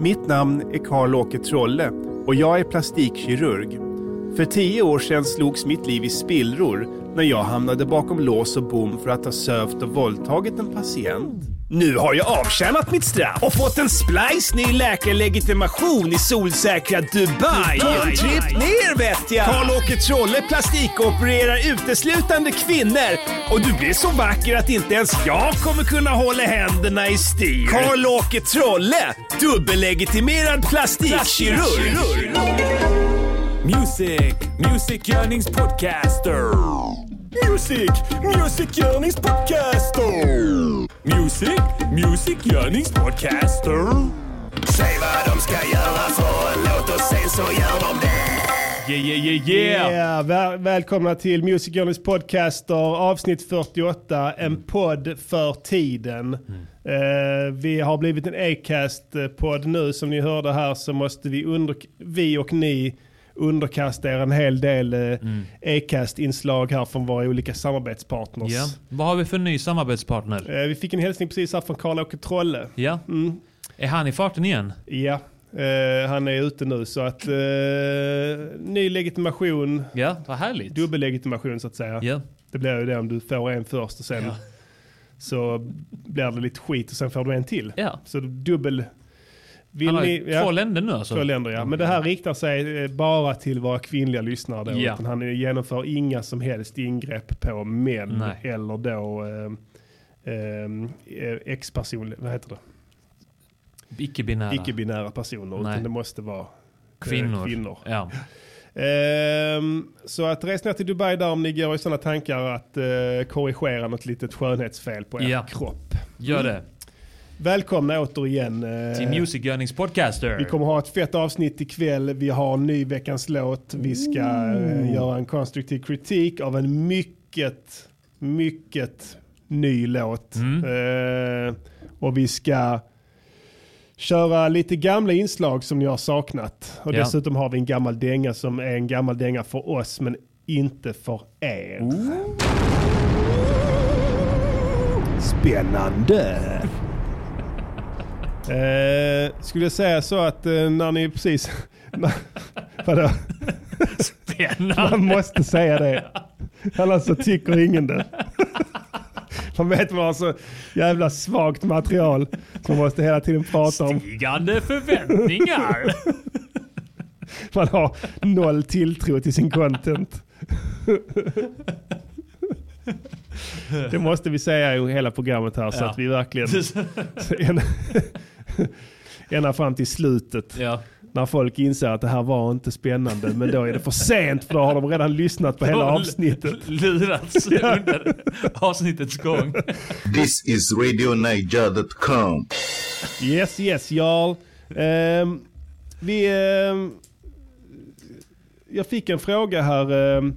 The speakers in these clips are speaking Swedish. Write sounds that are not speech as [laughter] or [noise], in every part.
Mitt namn är Karl-Åke Trolle och jag är plastikkirurg. För tio år sedan slogs mitt liv i spillror när jag hamnade bakom lås och bom för att ha sövt och våldtagit en patient. Nu har jag avtjänat mitt straff och fått en splice ny läkarlegitimation i solsäkra Dubai. Ta en tripp ner vet jag! Karl-Åke Trolle plastikopererar uteslutande kvinnor och du blir så vacker att inte ens jag kommer kunna hålla händerna i styr. Karl-Åke Trolle, dubbellegitimerad plastikkirurg. Music, musikgörningspodcaster. Music, musikgörningspodcaster. Music, musikgörningspodcaster. Säg vad de ska göra för en låt och sen så gör de det. Yeah, yeah, yeah, yeah. Yeah, väl, välkomna till Music Journeys podcaster avsnitt 48, en podd för tiden. Eh, vi har blivit en Acast-podd nu som ni hörde här så måste vi, under, vi och ni underkasta er en hel del eh, Acast-inslag här från våra olika samarbetspartners. Ja. Vad har vi för ny samarbetspartner? Eh, vi fick en hälsning precis här från Karl-Åke Trolle. Ja. Är han i farten igen? Ja, eh, han är ute nu så att eh, ny legitimation, Ja, vad härligt. dubbellegitimation så att säga. Ja. Det blir ju det om du får en först och sen Ja. så blir det lite skit och sen får du en till. Ja. Så dubbel... Vill ni, ju två länder nu alltså. Två länder ja. Men det här riktar sig eh, bara till våra kvinnliga lyssnare då. Ja. Han genomför inga som helst ingrepp på män Nej. eller då eh, eh, ex-person, vad heter det? Icke-binära. Icke-binära personer. Nej. Utan det måste vara eh, Kvinnor. kvinnor. Ja. Ehm, så att res ner till Dubai där om ni går i sådana tankar att eh, korrigera något litet skönhetsfel på er Ja. kropp. Gör det. Välkomna återigen. eh, Till musikgörningspodcaster. vi kommer ha ett fett avsnitt ikväll. Vi har en ny veckans låt. Vi ska eh, göra en konstruktiv kritik av en mycket, mycket ny låt. Mm. Eh, och vi ska köra lite gamla inslag som ni har saknat. Och Ja. dessutom har vi en gammal dänga som är en gammal dänga för oss men inte för er. Spännande! Eh, skulle jag säga så att eh, när ni precis... [laughs] Vadå? Spännande. Man måste säga det. Annars så tycker ingen det. [laughs] Man vet man har så jävla svagt material. Så man måste hela tiden prata om. Stigande förväntningar. [laughs] Man har noll tilltro till sin content. Det måste vi säga i hela programmet här så Ja. att vi verkligen... [laughs] Ända fram till slutet. ja. När folk inser att det här var inte spännande. Men då är det för sent för då har de redan lyssnat på hela avsnittet. Lurats under [laughs] avsnittets gång. This is RadioNiger.com. Yes, yes, Jarl. Ehm, vi, ehm, jag fick en fråga här ehm,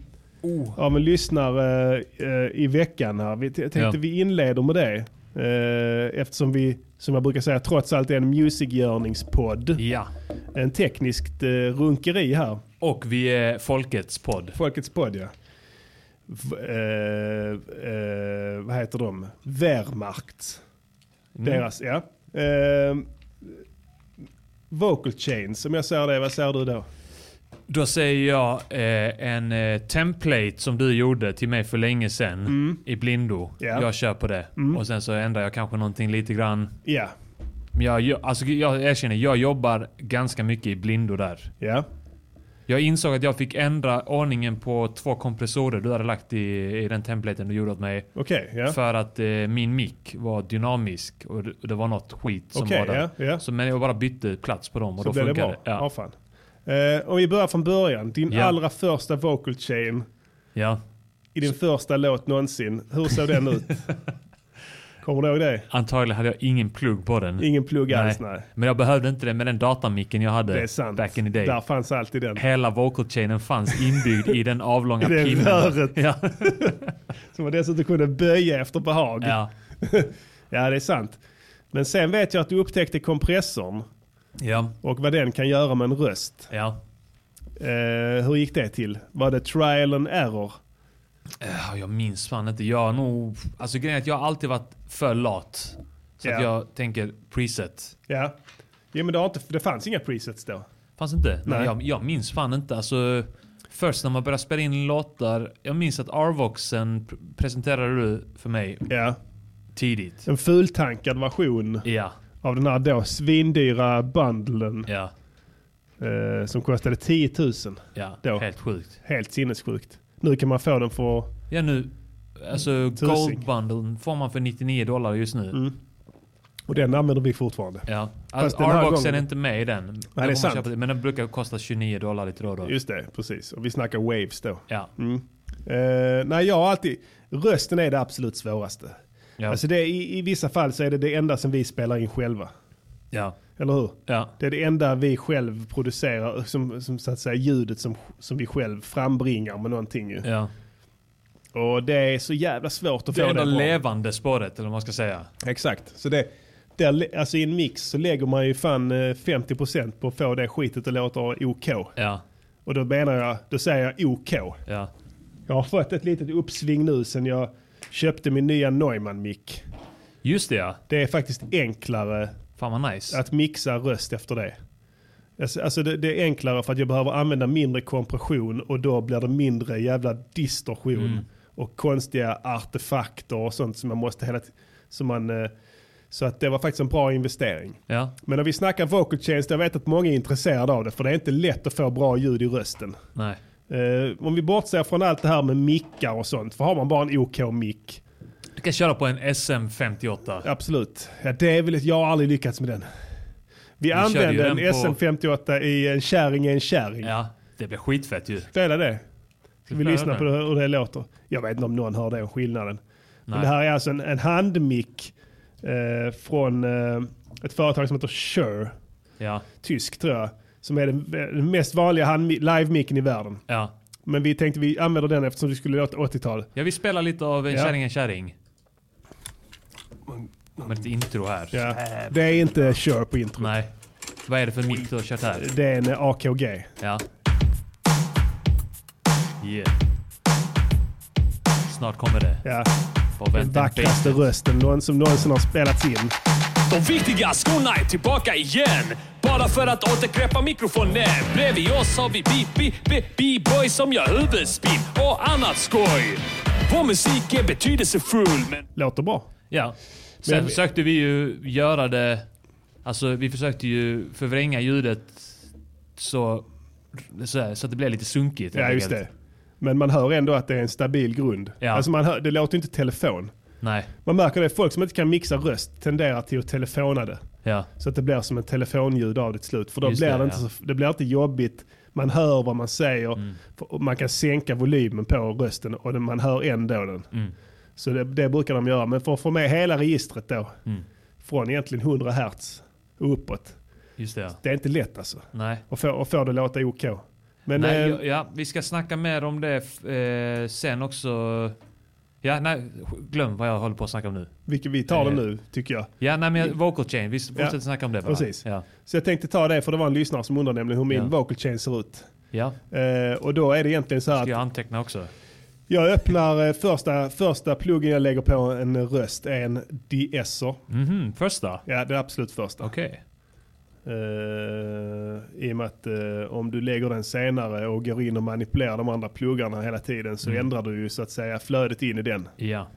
av en lyssnare eh, i veckan. Här. Vi, tänkte Ja. vi inleder med det. Eh, eftersom vi, som jag brukar säga, trots allt är en musikgörningspodd. Ja. En tekniskt eh, runkeri här. Och vi är folkets podd. Folkets podd ja. V- eh, eh, vad heter de? Wehrmacht. Deras, ja. Eh, vocal chains, om jag säger det, vad säger du då? Då säger jag eh, en eh, template som du gjorde till mig för länge sedan i blindo. Ja. Jag kör på det. Och sen så ändrar jag kanske någonting lite grann. Ja, Men jag, jag, alltså, jag erkänner, jag jobbar ganska mycket i blindo där. ja, Jag insåg att jag fick ändra ordningen på två kompressorer du hade lagt i, i den templaten du gjorde åt mig. okej, ja. För att eh, min mick var dynamisk och det, det var något skit som Okej, var där. ja, ja. Så men jag bara bytte plats på dem och Så då blev det funkade bra. Ja. Ja. Eh, om vi börjar från början, din Ja. allra första vocal chain ja. i din första låt någonsin, hur såg den ut? [laughs] Kommer du ihåg det? Antagligen hade jag ingen plugg på den. Ingen plugg alls, nej. Men jag behövde inte det med den datamicken jag hade Det är sant. back in the day. Där fanns alltid den. Hela vocal chainen fanns inbyggd i den avlånga [laughs] I det pinnen. röret. Ja. [laughs] Som man dessutom kunde böja efter behag. ja. Ja, det är sant. Men sen vet jag att du upptäckte kompressorn Ja. och vad den kan göra med en röst. Ja. Eh, hur gick det till? Var det trial and error? Eh, Jag minns fan inte. Jag har nog... Alltså grejen är att jag har alltid varit för lat. Så Ja. att jag tänker preset. Ja. Ja, men det, har inte, det fanns inga presets då. Fanns inte? Nej, Nej. jag, jag minns fan inte. Alltså, först när man började spela in låtar. Jag minns att Arvoxen pr- presenterade du för mig Ja. tidigt. En fultankad version Ja, av den här då svindyra bundlen ja, eh, som kostade 10 000. ja. Då. Helt sjukt. Helt sinnessjukt. Nu kan man få den för... Ja nu, alltså Tusing. Gold Bundle får man för 99 dollar just nu. Mm. Och den använder vi fortfarande. Ja. Alltså, den gången- är inte med i den. Då det är sant. det, Men den brukar kosta 29 dollar lite då och då. Just det, precis. Och vi snackar waves då. Ja. Mm. Eh, nej, jag har alltid... Rösten är det absolut svåraste. Ja. Alltså det, i, I vissa fall så är det det enda som vi spelar in själva. ja. Eller hur? Ja. Det är det enda vi själv producerar, som, som så att säga ljudet som, som vi själv frambringar med någonting ju. ja. Och det är så jävla svårt att Det få det ändå bra. levande spåret eller vad man ska säga. Exakt. Så det, där, alltså i en mix så lägger man ju fan eh, 50% på att få det skitet att låta OK. Ja. Och då menar jag, då säger jag OK. Ja. Jag har fått ett litet uppsving nu sen jag köpte min nya Neumann-mick. Just det ja. Det är faktiskt enklare Fan vad nice. att mixa röst efter det. Alltså alltså det, det är enklare för att jag behöver använda mindre kompression och då blir det mindre jävla distorsion Mm. och konstiga artefakter och sånt som man måste hela tiden... Som man, eh, så att det var faktiskt en bra investering. Ja. Men när vi snackar vocal chains, jag vet att många är intresserade av det för det är inte lätt att få bra ljud i rösten. Nej. Eh, om vi bortser från allt det här med mickar och sånt, för har man bara en OK-mick, Du kan köra på en SM58. absolut. Ja, det är väl ett, jag har aldrig lyckats med den. Vi, ju använde en den på- SM58 i en kärring i en kärring. Ja. Det blir skitfett ju. Spela det. Ska vi lyssna på hur det låter? Jag vet inte om någon hör den skillnaden. Men Nej. det här är alltså en, en handmick eh, från eh, ett företag som heter Shure. Ja. Tysk tror jag. Som är den, mest vanliga live-micken i världen. Ja. Men vi tänkte vi använder den eftersom det skulle låta 80-tal. Ja, vi spelar lite av En Ja. kärring en kärring. Med lite intro här. Ja. Det är inte Shure på intro. Nej. Vad är det för mick du har kört här? Det är en eh, AKG. Ja. Yeah. Snart kommer det. Ja. Den vackraste rösten någon som någonsin har spelats in. De viktiga skorna är tillbaka igen. Bara för att återgreppa mikrofonen. Bredvid oss har vi beat, beat, beat, B-boy som gör huvudspinn och annat skoj. Vår musik är betydelsefull, men Låter bra. Ja. Sen Men- försökte vi ju göra det... Alltså vi försökte ju förvränga ljudet så, så, här, så att det blev lite sunkigt. Ja, just det. Men man hör ändå att det är en stabil grund. Ja. Alltså man hör, det låter inte telefon. Nej. Man märker det, folk som inte kan mixa röst tenderar till att telefona det. Ja. Så att det blir som en telefonljud av det till slut. För då Just blir det, det, inte ja. så, det blir inte jobbigt. Man hör vad man säger. Mm. Man kan sänka volymen på rösten och man hör ändå den. Mm. Så det, det brukar de göra. Men för att få med hela registret då. Mm. Från egentligen 100 hertz och uppåt. Just det ja. Det är inte lätt alltså. Nej. Och få, och få det låta OK. Men nej eh, ja, vi ska snacka mer om det eh, sen också. Ja, nej, glöm vad jag håller på att snacka om nu. vi, vi tar det eh, nu tycker jag. Ja, nej men vocal chain. Vi fortsätter snacka om det bara. Precis. Ja. Så jag tänkte ta det för det var en lyssnare som undrade nämligen hur min Ja. vocal chain ser ut. Ja. Eh, och då är det egentligen så här Ska att jag anteckna också? jag öppnar eh, första, första pluggen jag lägger på en röst är en de-esser. Mhm, första? Ja, det är absolut första. Okej. Eh, I och med att eh, om du lägger den senare och går in och manipulerar de andra pluggarna hela tiden så Mm. ändrar du ju så att säga flödet in i den. Ja.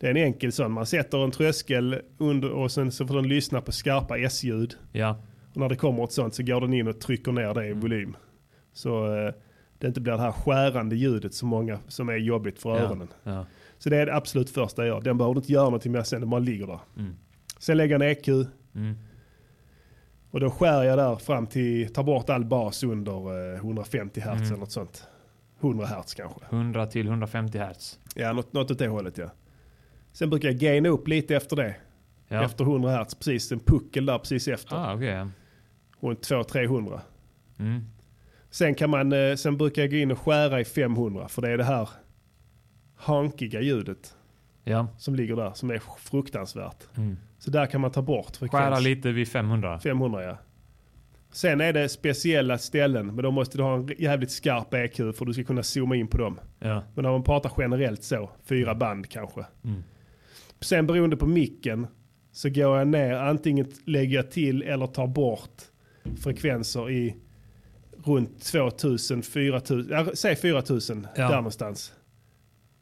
Det är en enkel sån. Man sätter en tröskel under och sen så får den lyssna på skarpa S-ljud. Ja. Och när det kommer ett sånt så går den in och trycker ner det i volym. Så eh, det inte blir det här skärande ljudet som, många, som är jobbigt för Ja. öronen. Ja. Så det är det absolut första jag gör. Den behöver du inte göra någonting med sen, den bara ligger där. Mm. Sen lägger jag en EQ. Mm. Och då skär jag där fram till, tar bort all bas under eh, 150 hertz Mm. eller något sånt. 100 hertz kanske. 100 till 150 hertz. Ja, något, något åt det hållet ja. Sen brukar jag gaina upp lite efter det. Ja. Efter 100 hertz, precis en puckel där precis efter. Ah, okej. Runt 200-300. Mm. Sen, kan man, eh, sen brukar jag gå in och skära i 500 för det är det här hankiga ljudet Ja. som ligger där som är fruktansvärt. Mm. Så där kan man ta bort frekvens. Skära lite vid 500. 500 ja. Sen är det speciella ställen men då måste du ha en jävligt skarp EQ för du ska kunna zooma in på dem. Ja. Men när man pratar generellt så, fyra band kanske. Mm. Sen beroende på micken så går jag ner, antingen lägger jag till eller tar bort frekvenser i runt 2000, 4000, ja, säg 4000 Ja. där någonstans.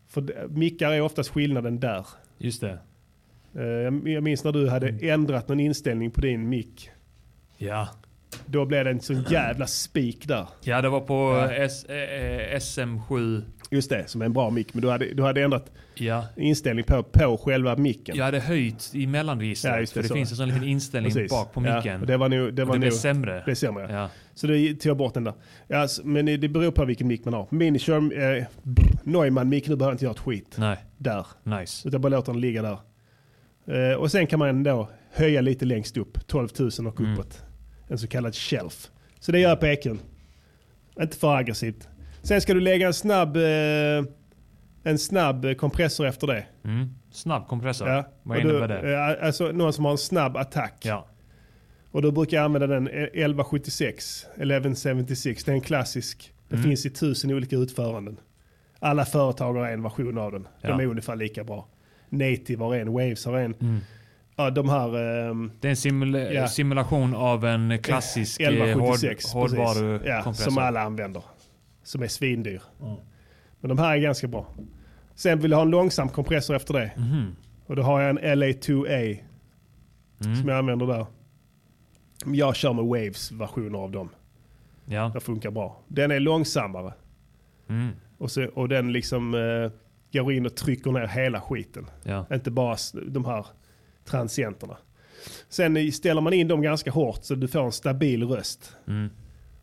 För mickar är oftast skillnaden där. Just det. Eh, Jag minns när du hade ändrat någon inställning på din mick. Ja. Då blev det en sån jävla spik där. Ja, det var på S, eh, SM7. Just det, som är en bra mick. Men du hade, du hade ändrat Ja. inställning på, på själva micken. Jag hade höjt i mellanregistret. Ja, det, för det så. finns en sån liten inställning Precis. bak på Ja, micken. och det var nog... Det Och var det blev nog, sämre. Det blev sämre, ja. Ja. Så det tog jag bort den där. Ja, men det beror på vilken mick man har. Min kör... Eh, Neumann-mick, nu behöver jag inte göra ett skit. Nej, Där. nice. Utan bara låter den ligga där. Eh, och sen kan man då höja lite längst upp. 12 000 och Mm. uppåt. En så kallad shelf. Så det gör jag på EQn. Inte för aggressivt. Sen ska du lägga en snabb... Eh, en snabb kompressor efter det. Mm. Snabb kompressor. Ja. Vad innebär du, det? eh, Alltså någon som har en snabb attack. Ja. Och då brukar jag använda den 1176, 1176. Det är en klassisk. Den Mm. finns i tusen olika utföranden. Alla företag har en version av den. De Ja. är ungefär lika bra. Native har en, Waves har en. Mm. Ja, de här... ehm, Det är en simula- Ja. simulation av en klassisk eh, 1176, hård, precis. hårdvarukompressor. Ja, som alla använder. Som är svindyr. Mm. Men de här är ganska bra. Sen vill jag ha en långsam kompressor efter det. Mhm. Och då har jag en LA2A Mm. som jag använder där. Jag kör med Waves versioner av dem. Ja. Det funkar bra. Den är långsammare. Mm. Och, så, och den liksom eh, går in och trycker ner hela skiten. Ja. Inte bara de här transienterna. Sen ställer man in dem ganska hårt så du får en stabil röst. Mm.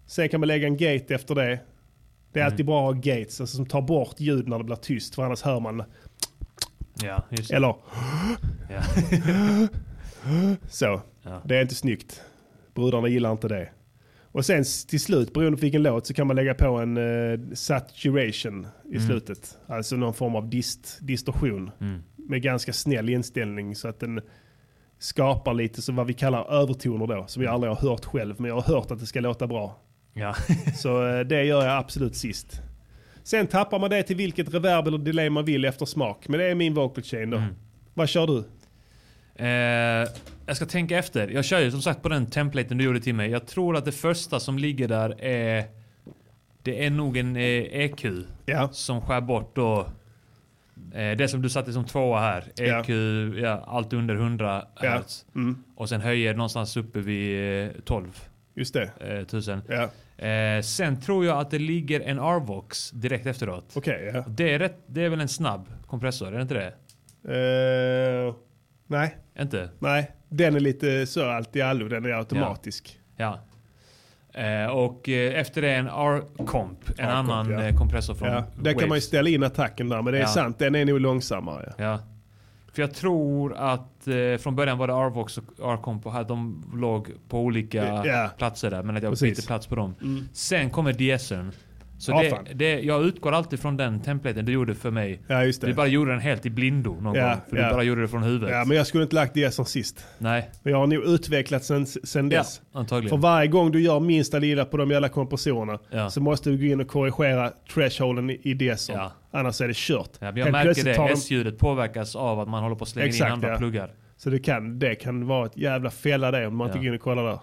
Sen kan man lägga en gate efter det. Det är alltid bra att ha gates alltså, som tar bort ljud när det blir tyst för annars hör man. Ja. Eller Ja. [laughs] så. Ja. Det är inte snyggt. Brudarna gillar inte det. Och sen till slut, beroende på vilken låt, så kan man lägga på en eh, saturation i slutet. Alltså någon form av dist, distorsion. Mm. Med ganska snäll inställning så att den skapar lite så vad vi kallar övertoner då. Som jag aldrig har hört själv, men jag har hört att det ska låta bra. Ja. [laughs] Så eh, det gör jag absolut sist. Sen tappar man det till vilket reverb eller delay man vill efter smak. Men det är min vocal chain då. Vad kör du? Eh, jag ska tänka efter. Jag kör ju som sagt på den templaten du gjorde till mig. Jag tror att det första som ligger där är... Det är nog en eh, EQ Ja. som skär bort då... Eh, det som du satte som tvåa här. Ja. EQ, ja, allt under 100 Ja. Hz. Mm. Och sen höjer någonstans uppe vid eh, 12 Just det. eh, tusen. Eh, sen tror jag att det ligger en Arvox direkt efteråt. Okej, ja. Det är, rätt, det är väl en snabb kompressor, är det inte det? Eh, nej, Inte? nej. Den är lite så allt i allo. Den är automatisk. Ja. Eh, och eh, efter det en R-comp, en R-comp, annan ja. eh, kompressor från Ja. Där kan man ju ställa in attacken där. Men det är Ja. sant, den är nog långsammare. Ja. För jag tror att eh, från början var det Arvox och R-comp och de låg på olika Ja. platser där. Men att jag Precis. bytte plats på dem. Sen kommer DSen. Så Ja, det, det, jag utgår alltid från den templaten du gjorde för mig. Ja, just det. Du bara gjorde den helt i blindo någon Ja, gång. För ja. du bara gjorde det från huvudet. Ja, men jag skulle inte lagt det som sist. Nej, Men jag har nog utvecklats sen, sen dess. antagligen. För varje gång du gör minsta lilla på de jävla kompressorerna så måste du gå in och korrigera thresholden i- i DSen. Ja. Annars är det kört. Ja, jag Helt märker det. de- S-ljudet påverkas av att man håller på att slänga Exakt, in andra pluggar. Så det kan, det kan vara ett jävla fälla det om man inte går in och kollar där.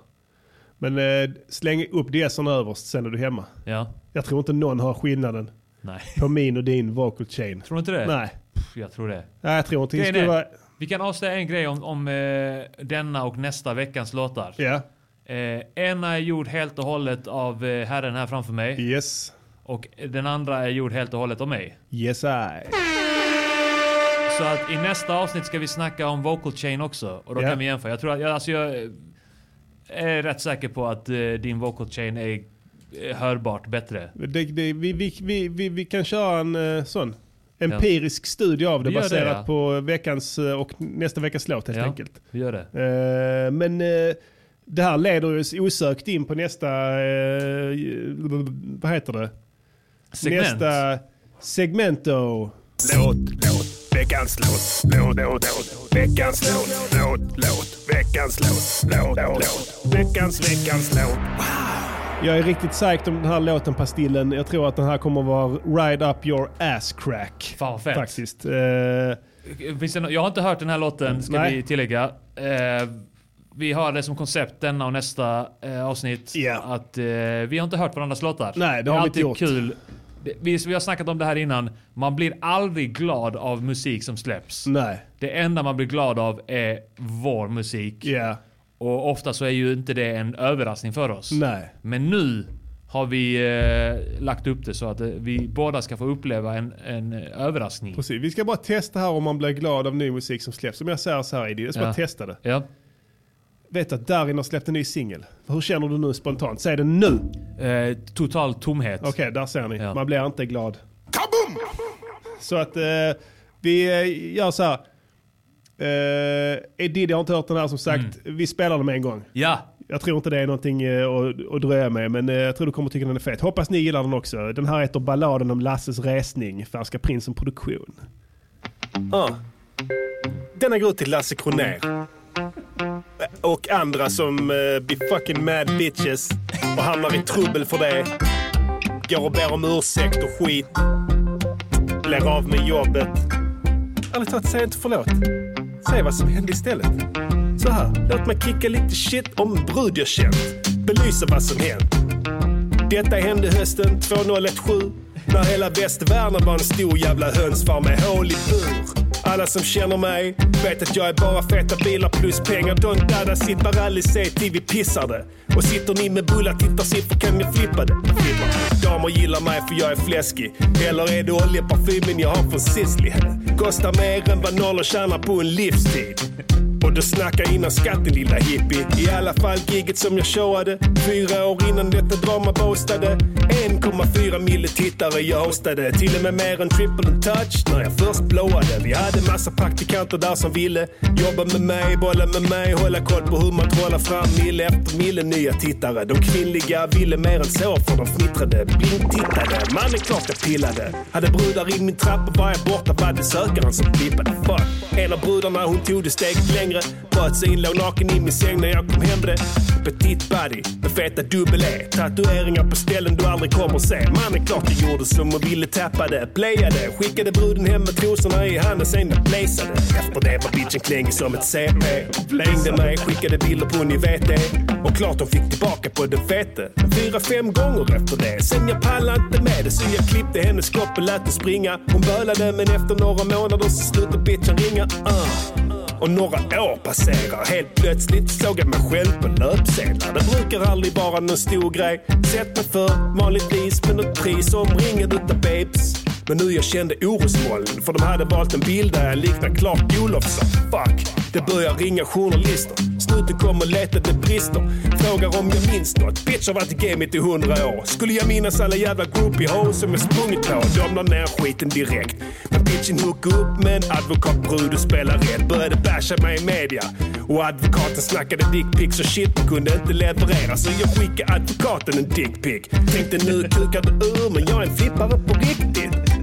Men eh, släng upp DSen överst, sen är du hemma. Ja. Jag tror inte någon har skillnaden Nej. på min och din vocal chain. Tror du inte det? Nej, Pff, Jag tror det. Nej jag tror inte det skulle vara... Vi kan avslöja en grej om, om eh, denna och nästa veckans låtar. Ja, Eh, ena är gjord helt och hållet av eh, herren här framför mig. yes. Och den andra är gjord helt och hållet av mig. Yes I. Så att i nästa avsnitt ska vi snacka om vocal chain också. Och då Ja. kan vi jämföra. Jag tror att, jag, alltså jag är rätt säker på att eh, din vocal chain är eh, hörbart bättre. Det, det, vi, vi, vi, vi, vi kan köra en eh, sån empirisk studie av det gör det, baserat ja. på veckans och nästa veckas låt helt Ja. enkelt. Vi gör det. Eh, men eh, det här leder ju osökt in på nästa, eh, vad heter det? Segment. Nästa segmento. Låt, låt, veckans låt, låt, låt, låt, veckans låt, låt, låt, veckans låt, låt, låt, veckans, veckans låt. Jag är riktigt psyched om den här låten Pastillen. Jag tror att den här kommer vara ride up your ass crack. Fan vad fett. Faktiskt. Eh, Finns det nå- jag har inte hört den här låten, ska Nej. vi tillägga. Eh, vi har det som koncept denna och nästa eh, avsnitt. Ja. Att eh, vi har inte hört varandras låtar. Nej, det är har vi alltid inte gjort. kul. Vi, vi har snackat om det här innan. Man blir aldrig glad av musik som släpps. Nej. Det enda man blir glad av är vår musik. Ja. Och ofta så är ju inte det en överraskning för oss. Nej. Men nu har vi eh, lagt upp det så att eh, vi båda ska få uppleva en, en eh, överraskning. Precis. Vi ska bara testa här om man blir glad av ny musik som släpps. Som jag säger så här Eddie, jag ska Ja. bara testa det. Ja. Vet att Darin har släppt en ny singel. Hur känner du nu spontant? Säg det nu! Eh, total tomhet. Okej, där ser ni. Ja. Man blir inte glad. Så att eh, vi eh, gör så här. Eh, Eddie har inte hört den här som sagt. Vi spelar den med en gång. Ja, Jag tror inte det är någonting eh, att, att dröja med, men eh, jag tror du kommer tycka den är fet. Hoppas ni gillar den också. Den här heter Balladen om Lasses resning, Färska Prinsen Produktion. Ah. Denna går till Lasse Kronér. Och andra som eh, uh, blir fucking mad bitches och hamnar i trubbel för det. Går och ber om ursäkt och skit. Blir av med jobbet. Ärligt talat, säg inte förlåt. Säg vad som hände istället. Så här, låt mig kicka lite shit om en brud jag känt. Belysa vad som hänt. Detta hände hösten 2017 när hela västvärlden var en stor jävla hönsfarm med hål i bur. Alla som känner mig vet att jag är bara feta bilar plus pengar. Don't dada sitter aldrig se till vi pissar det. Och sitter ni med bullar tittar siffror kan ni flippa det. Flippa. Damer gillar mig för jag är fläskig. Eller är det oljeparfymen jag har från Sisley? Kostar mer än vad nollor tjänar på en livstid. Och då snackar innan skatten lilla hippie. I alla fall giget som jag showade. Fyra år innan detta drama boastade. 1,4 mille tittare jag hostade. Till och med mer än triple and touch när jag först blowade. Vi hade massa praktikanter där som ville jobba med mig, bolla med mig, hålla koll på hur man trollar fram mille efter mille nya tittare. De kvinnliga ville mer än så för de fnittrade, blindtittade. Man är klart jag pillade. Hade brudar i min trappa var jag borta var det sökaren som blippade. Fuck. En av brudarna hon tog det steget längre. Bröt sig in, låg naken i min säng när jag kom hem det. Petit body med feta dubbel E. Tatueringar på ställen du aldrig kommer se. Man är klart jag gjorde som och ville tappade. Playade, skickade bruden hem med trosorna i handen sen jag blazade. Efter det var bitchen klängig som ett CP. Ringde mig, skickade bilder på ni vet det. Och klart de fick tillbaka på den fete. Fyra, fem gånger efter det. Sen jag pallade inte med det så jag klippte hennes kropp och lät den springa. Hon bölade men efter några månader så slutade bitchen ringa. Uh. Och några år passerar. Helt plötsligt såg jag mig själv på löpsedlar. Det brukar aldrig vara någon stor grej. Sett mig för vanligtvis med något pris omringad utav babes. Men nu jag kände orosmoln för de hade valt en bild där jag liknar Clark Olofsson. Fuck, det börjar ringa journalister. Snuten kom och letade brister. Frågar om jag minns något. Bitch har varit i gamet i hundra år. Skulle jag minnas alla jävla groupie hoes som jag sprungit på? De la ner skiten direkt. Men bitchen hook upp med en advokatbrud och spelar rätt. Började basha mig i media. Och advokaten snackade dickpics och shit och kunde inte leverera. Så jag skickade advokaten en dickpic. Tänkte nu kukar det ur men jag är en flippare på riktigt.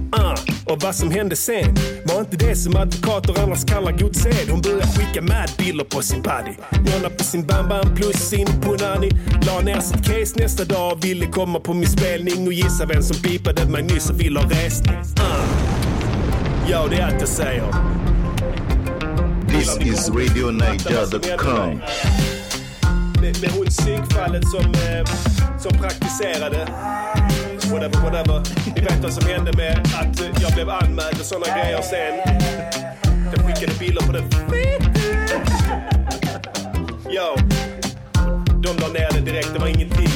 Och vad som hände sen var inte det som advokater annars kallar god sed. Hon började skicka mad bilder på sin body. Jonna på sin bam-bam plus sin punani. La ner sitt case nästa dag och ville komma på min spelning och gissa vem som pipade mig nyss och ville ha resning. Ah. Ja, det är allt jag säger. This is RadioNiger.com. Med, med hon psykfallet som, eh, som praktiserade. Whatever, whatever. Ni vet vad som hände med att jag blev anmäld och sådana grejer sen. Jag skickade bilder på den Yo. De la ner det direkt, det var ingenting.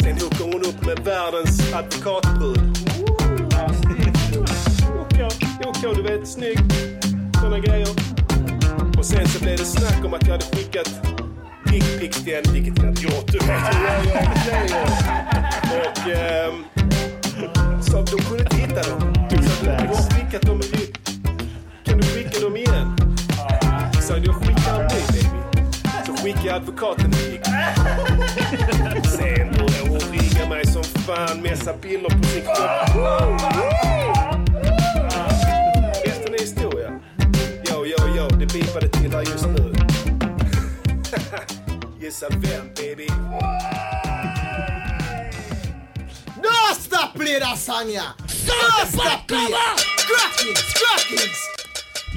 Sen hookade hon upp med världens advokatbrud. OK, OK, du vet, snygg. Sådana grejer. Och sen så blev det snack om att jag hade skickat dickpics till henne, vilket tjejer. Och ehm, så de kunde inte hitta dem. Så du har skickat dem i... Kan du skicka dem igen? Så jag skickar en ny baby. Så skickar jag advokaten en dick. Sen började hon ringa mig som fan, messa bilder på sin kropp. Resten är historia. Yo, yo, yo, det bipade till här just nu. [laughs] Gissa vem, baby? No stop play that song, yeah. No stop play. Crackings, crackings.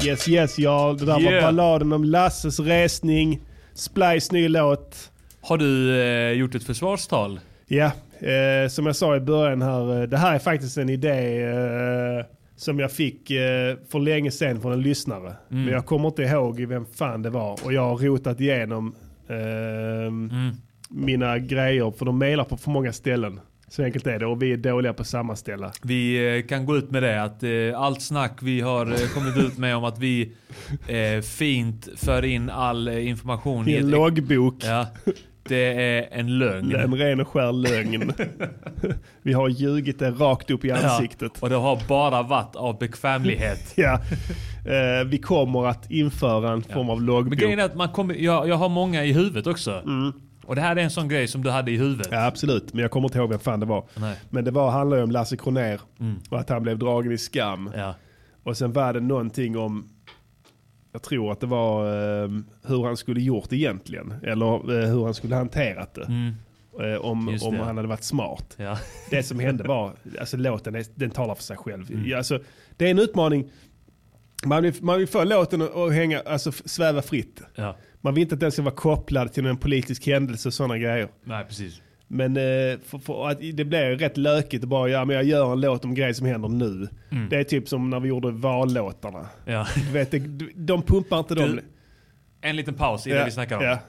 Yes yes ja, det där Yeah. var balladen om Lasses resning. Splice ny låt. Har du eh, gjort ett försvarstal? Ja, eh, som jag sa i början här. eh, Det här är faktiskt en idé eh, som jag fick eh, för länge sedan från en lyssnare. Men jag kommer inte ihåg vem fan det var. Och jag har rotat igenom ehm, mina grejer. För de mejlar på för många ställen. Så enkelt är det. Och vi är dåliga på att sammanställa. Vi eh, kan gå ut med det att eh, allt snack vi har eh, kommit ut med om att vi eh, fint för in all eh, information I en loggbok. Ja, det är en lögn. En ren och skär lögn. [laughs] vi har ljugit det rakt upp i ansiktet. Ja, och det har bara varit av bekvämlighet. [laughs] Ja. Eh, vi kommer att införa en form av loggbok. Men grejen är att man kommer, jag, jag har många i huvudet också. Och det här är en sån grej som du hade i huvudet. Ja, absolut, men jag kommer inte ihåg vem fan det var. Nej. Men det var, handlade om Lasse Kronér och att han blev dragen i skam. Ja. Och sen var det någonting om, jag tror att det var eh, hur han skulle gjort egentligen. Eller eh, hur han skulle hanterat det. Eh, om Just om det. han hade varit smart. Ja. [laughs] Det som hände var, alltså låten är, den talar för sig själv. Mm. Ja, Alltså, det är en utmaning. Man vill, man vill få låten att hänga, alltså sväva fritt. Ja. Man vill inte att den ska vara kopplad till någon politisk händelse och sådana grejer. Nej, precis. Men eh, för, för att det blir rätt lökigt att bara, ja men jag gör en låt om grejer som händer nu. Det är typ som när vi gjorde vallåtarna. Ja. Du vet, de pumpar inte dem. Du, En liten paus i det vi snackar om. Ja.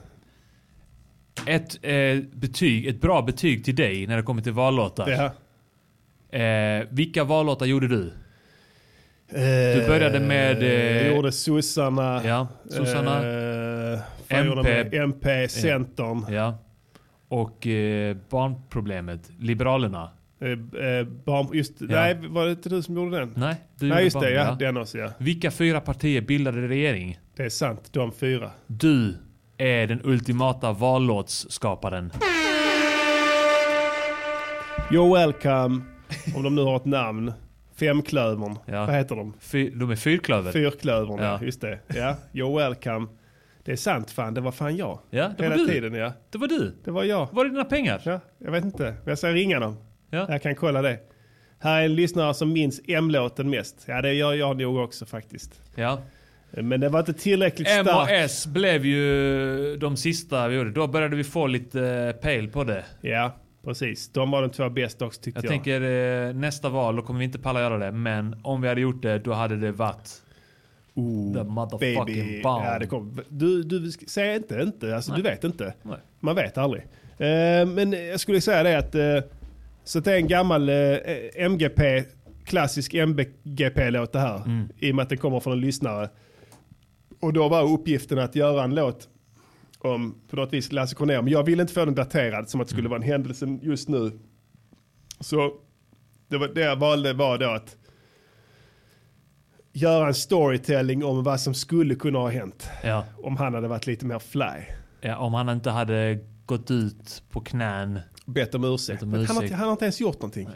Ett eh, betyg, ett bra betyg till dig när det kommer till vallåtar. Ja. Eh, vilka vallåtar gjorde du? Du började med, eh, Jag gjorde sossarna. Ja, sossarna. Eh, MP. MP, Centern. Ja. Och eh, barnproblemet, Liberalerna. Eh, eh, barn, just, Ja. Nej, var det inte du som gjorde den? Nej, du nej just det. barn- Ja, den också ja. Vilka fyra partier bildade regering? Det är sant, de fyra. Du är den ultimata vallåtsskaparen. You're welcome, om de nu har ett namn. Femklövern. Ja. Vad heter de? Fy, de är fyrklöver. Fyrklövern, ja. Ja. Just det. Ja, you're welcome. Det är sant fan, det var fan jag. Ja, det var Hela du. tiden ja. Det var du. Det var jag. Var är dina pengar? Ja, jag vet inte. Jag ska ringa dem. Ja. Jag kan kolla det. Här är en lyssnare som minns M-låten mest. Ja, det gör jag nog också faktiskt. ja. Men det var inte tillräckligt M och starkt. S blev ju de sista vi gjorde. Då började vi få lite eh, pejl på det. Ja, precis. De var de två bästa också tyckte Jag jag. tänker eh, nästa val, då kommer vi inte palla göra det. Men om vi hade gjort det, då hade det varit Ooh, the motherfucking bomb. Ja, det kom. Du, du säger inte inte, alltså du vet inte. Nej. Man vet aldrig. Eh, men jag skulle säga det att eh, så det är en gammal eh, MGP, klassisk MGP-låt det här. Mm. I och med att den kommer från en lyssnare. Och då var uppgiften att göra en låt om på något vis Lasse Kronér. Men jag ville inte få den daterad som att det skulle Mm. vara en händelse just nu. Så det, var, det jag valde var då att göra en storytelling om vad som skulle kunna ha hänt. Ja. Om han hade varit lite mer fly. ja, om han inte hade gått ut på knän. Bett om ursäkt. Bett om Men Han, har, ursäkt. han har inte ens gjort någonting.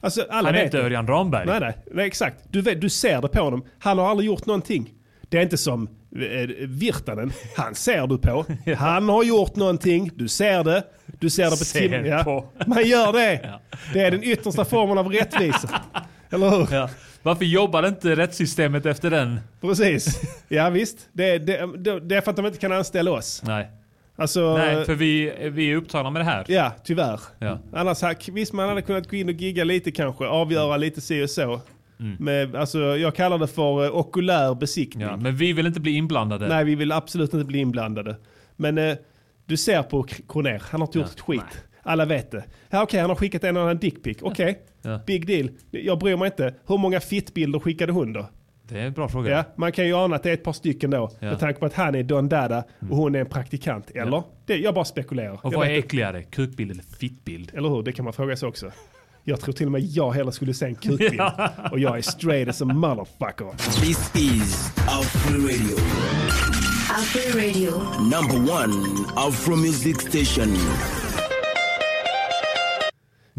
Alltså alla Han är inte. Örjan Ramberg. Nej, nej, nej, exakt. Du, vet, du ser det på honom. Han har aldrig gjort någonting. Det är inte som eh, Virtanen. Han ser du på. [laughs] Han har gjort någonting. Du ser det. Du ser det på Ser tim- ja. Man gör det. Det är den yttersta formen av rättvisa. [laughs] Eller hur? Ja. Varför jobbar inte rättssystemet efter den? Precis. Ja visst. Det, det, det, det är för att de inte kan anställa oss. Nej. Alltså, Nej, för vi, vi är upptagna med det här. Ja, tyvärr. Ja. Annars visst man hade kunnat gå in och gigga lite kanske, avgöra lite si och så. Mm. Med, alltså, jag kallar det för eh, okulär besiktning. Ja, men vi vill inte bli inblandade. Nej, vi vill absolut inte bli inblandade. Men eh, du ser på K- Kronér, han har inte gjort ett skit. Alla vet det. Ja, Okej, han har skickat en annan dickpic. Okej, Ja. big deal. Jag bryr mig inte. Hur många fittbilder skickade hon då? Det är en bra fråga. Ja, man kan ju ana att det är ett par stycken då. Ja. Mm. Med tanke på att han är Don Dada och hon är en praktikant. Eller? Det, jag bara spekulerar. Och Jag vad är äckligare? Kukbild eller fittbild? Eller hur? Det kan man fråga sig också. Jag tror till och med jag hellre skulle se en kukbild. [laughs] och jag är straight as a motherfucker. This is Afro Radio, Afro Radio. number one Afro music station.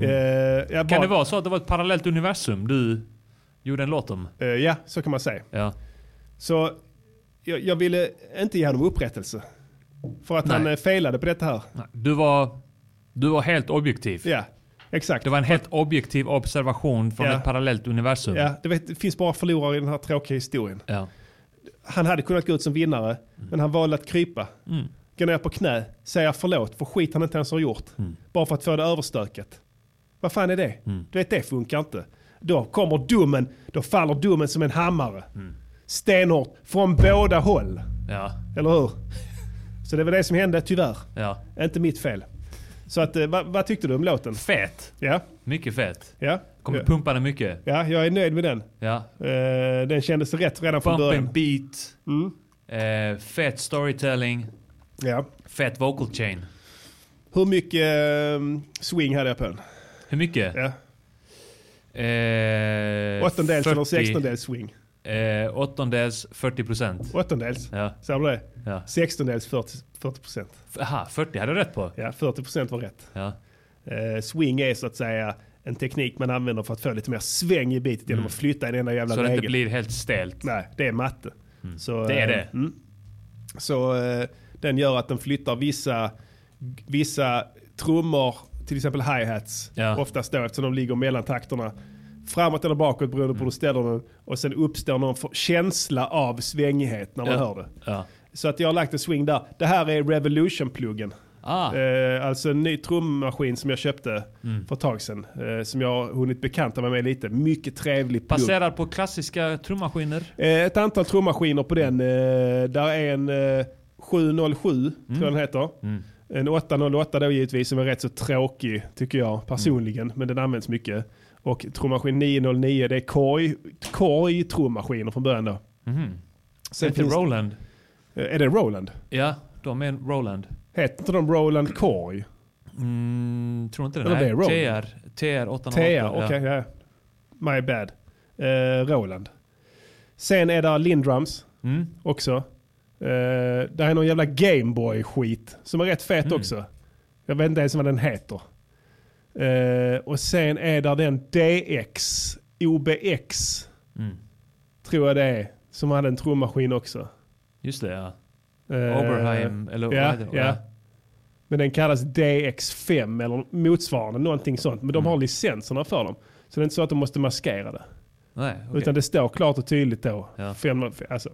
Eh, jag bara, Kan det vara så att det var ett parallellt universum du gjorde en låt om? Eh, ja, så kan man säga. Ja. Så jag, jag ville inte ge honom upprättelse. För att han Nej. eh, failade på detta här. Nej, Du var, du var helt objektiv. Ja, exakt. Det var en helt objektiv observation från Ja. ett parallellt universum. Ja, det, vet, det finns bara förlorare i den här tråkiga historien. Ja. han hade kunnat gå ut som vinnare, Mm. men han valde att krypa. Gå ner på knä, säga förlåt för skit han inte ens har gjort. Mm. Bara för att få det överstökat. Vad fan är det? Du vet, det funkar inte. Då kommer domen, då faller domen som en hammare. Mm. Stenhårt, från båda håll. Ja, Eller hur? Så det var det som hände, tyvärr. ja. Inte mitt fel. Så att, eh, vad, vad tyckte du om låten? Fet. Ja, Mycket fet. ja. Kommer ja. pumpa den mycket. Ja, jag är nöjd med den. Ja. Eh, den kändes rätt redan från Bump början. and beat. Mm. Eh, fet storytelling. Ja. Fet vocal chain. Hur mycket eh, swing hade jag på den? Hur mycket? Ja. Eh, Åttondels eller 40, sextondels swing? Eh, åttondels 40 procent. Åttondels? Ja. Sa du det? Ja. Sextondels 40 40 procent. Aha, 40 hade du rätt på. Ja, 40 procent var rätt. Ja. Eh, swing är så att säga en teknik man använder för att få lite mer sväng i beatet genom att flytta i en enda jävla Mm. Så det regel. inte blir helt stelt. Nej, det är matte. Så, Det är eh, det. Mm. Så eh, den gör att den flyttar vissa, vissa trummor, till exempel hi-hats, Ja. oftast då eftersom de ligger mellan takterna, framåt eller bakåt beroende på hur du ställer den. Och sen uppstår någon känsla av svängighet när man Ja. hör det. Ja. Så att jag har lagt en swing där. Det här är Revolution-pluggen. Ah, Eh, alltså en ny trummaskin som jag köpte Mm. för ett tag sedan. Eh, som jag har hunnit bekanta mig med lite. Mycket trevlig plugg. baserad på klassiska trummaskiner. Eh, ett antal trummaskiner på den. Eh, där är en eh, 707, tror jag den heter. Mm. En 808 då givetvis, som är rätt så tråkig tycker jag personligen. Mm. Men den används mycket. Och trummaskin 909, det är korg, korg trummaskiner från början då. Mhm. Sen Heter finns, Roland. eh, är det Roland? Ja, de är en Roland. Heter inte de Roland korg? Mm, tror inte det. Eller det är Nej. TR. TR 808. TR, okej. ja. My bad. Eh, Roland. Sen är det Lindrums Mm. också. Eh, där är någon jävla Gameboy-skit som är rätt fet Mm. också. Jag vet inte ens vad den heter. Eh, och sen är där den DX, OBX, Mm. tror jag det är, som hade en trummaskin också. Just det, ja. Eh, Oberheim, eller vad ja, det? ja. Men den kallas DX5 eller motsvarande, någonting sånt. Men de Mm. har licenserna för dem. Så det är inte så att de måste maskera det. Nej, okej. Utan det står klart och tydligt då. Ja. Fem, alltså,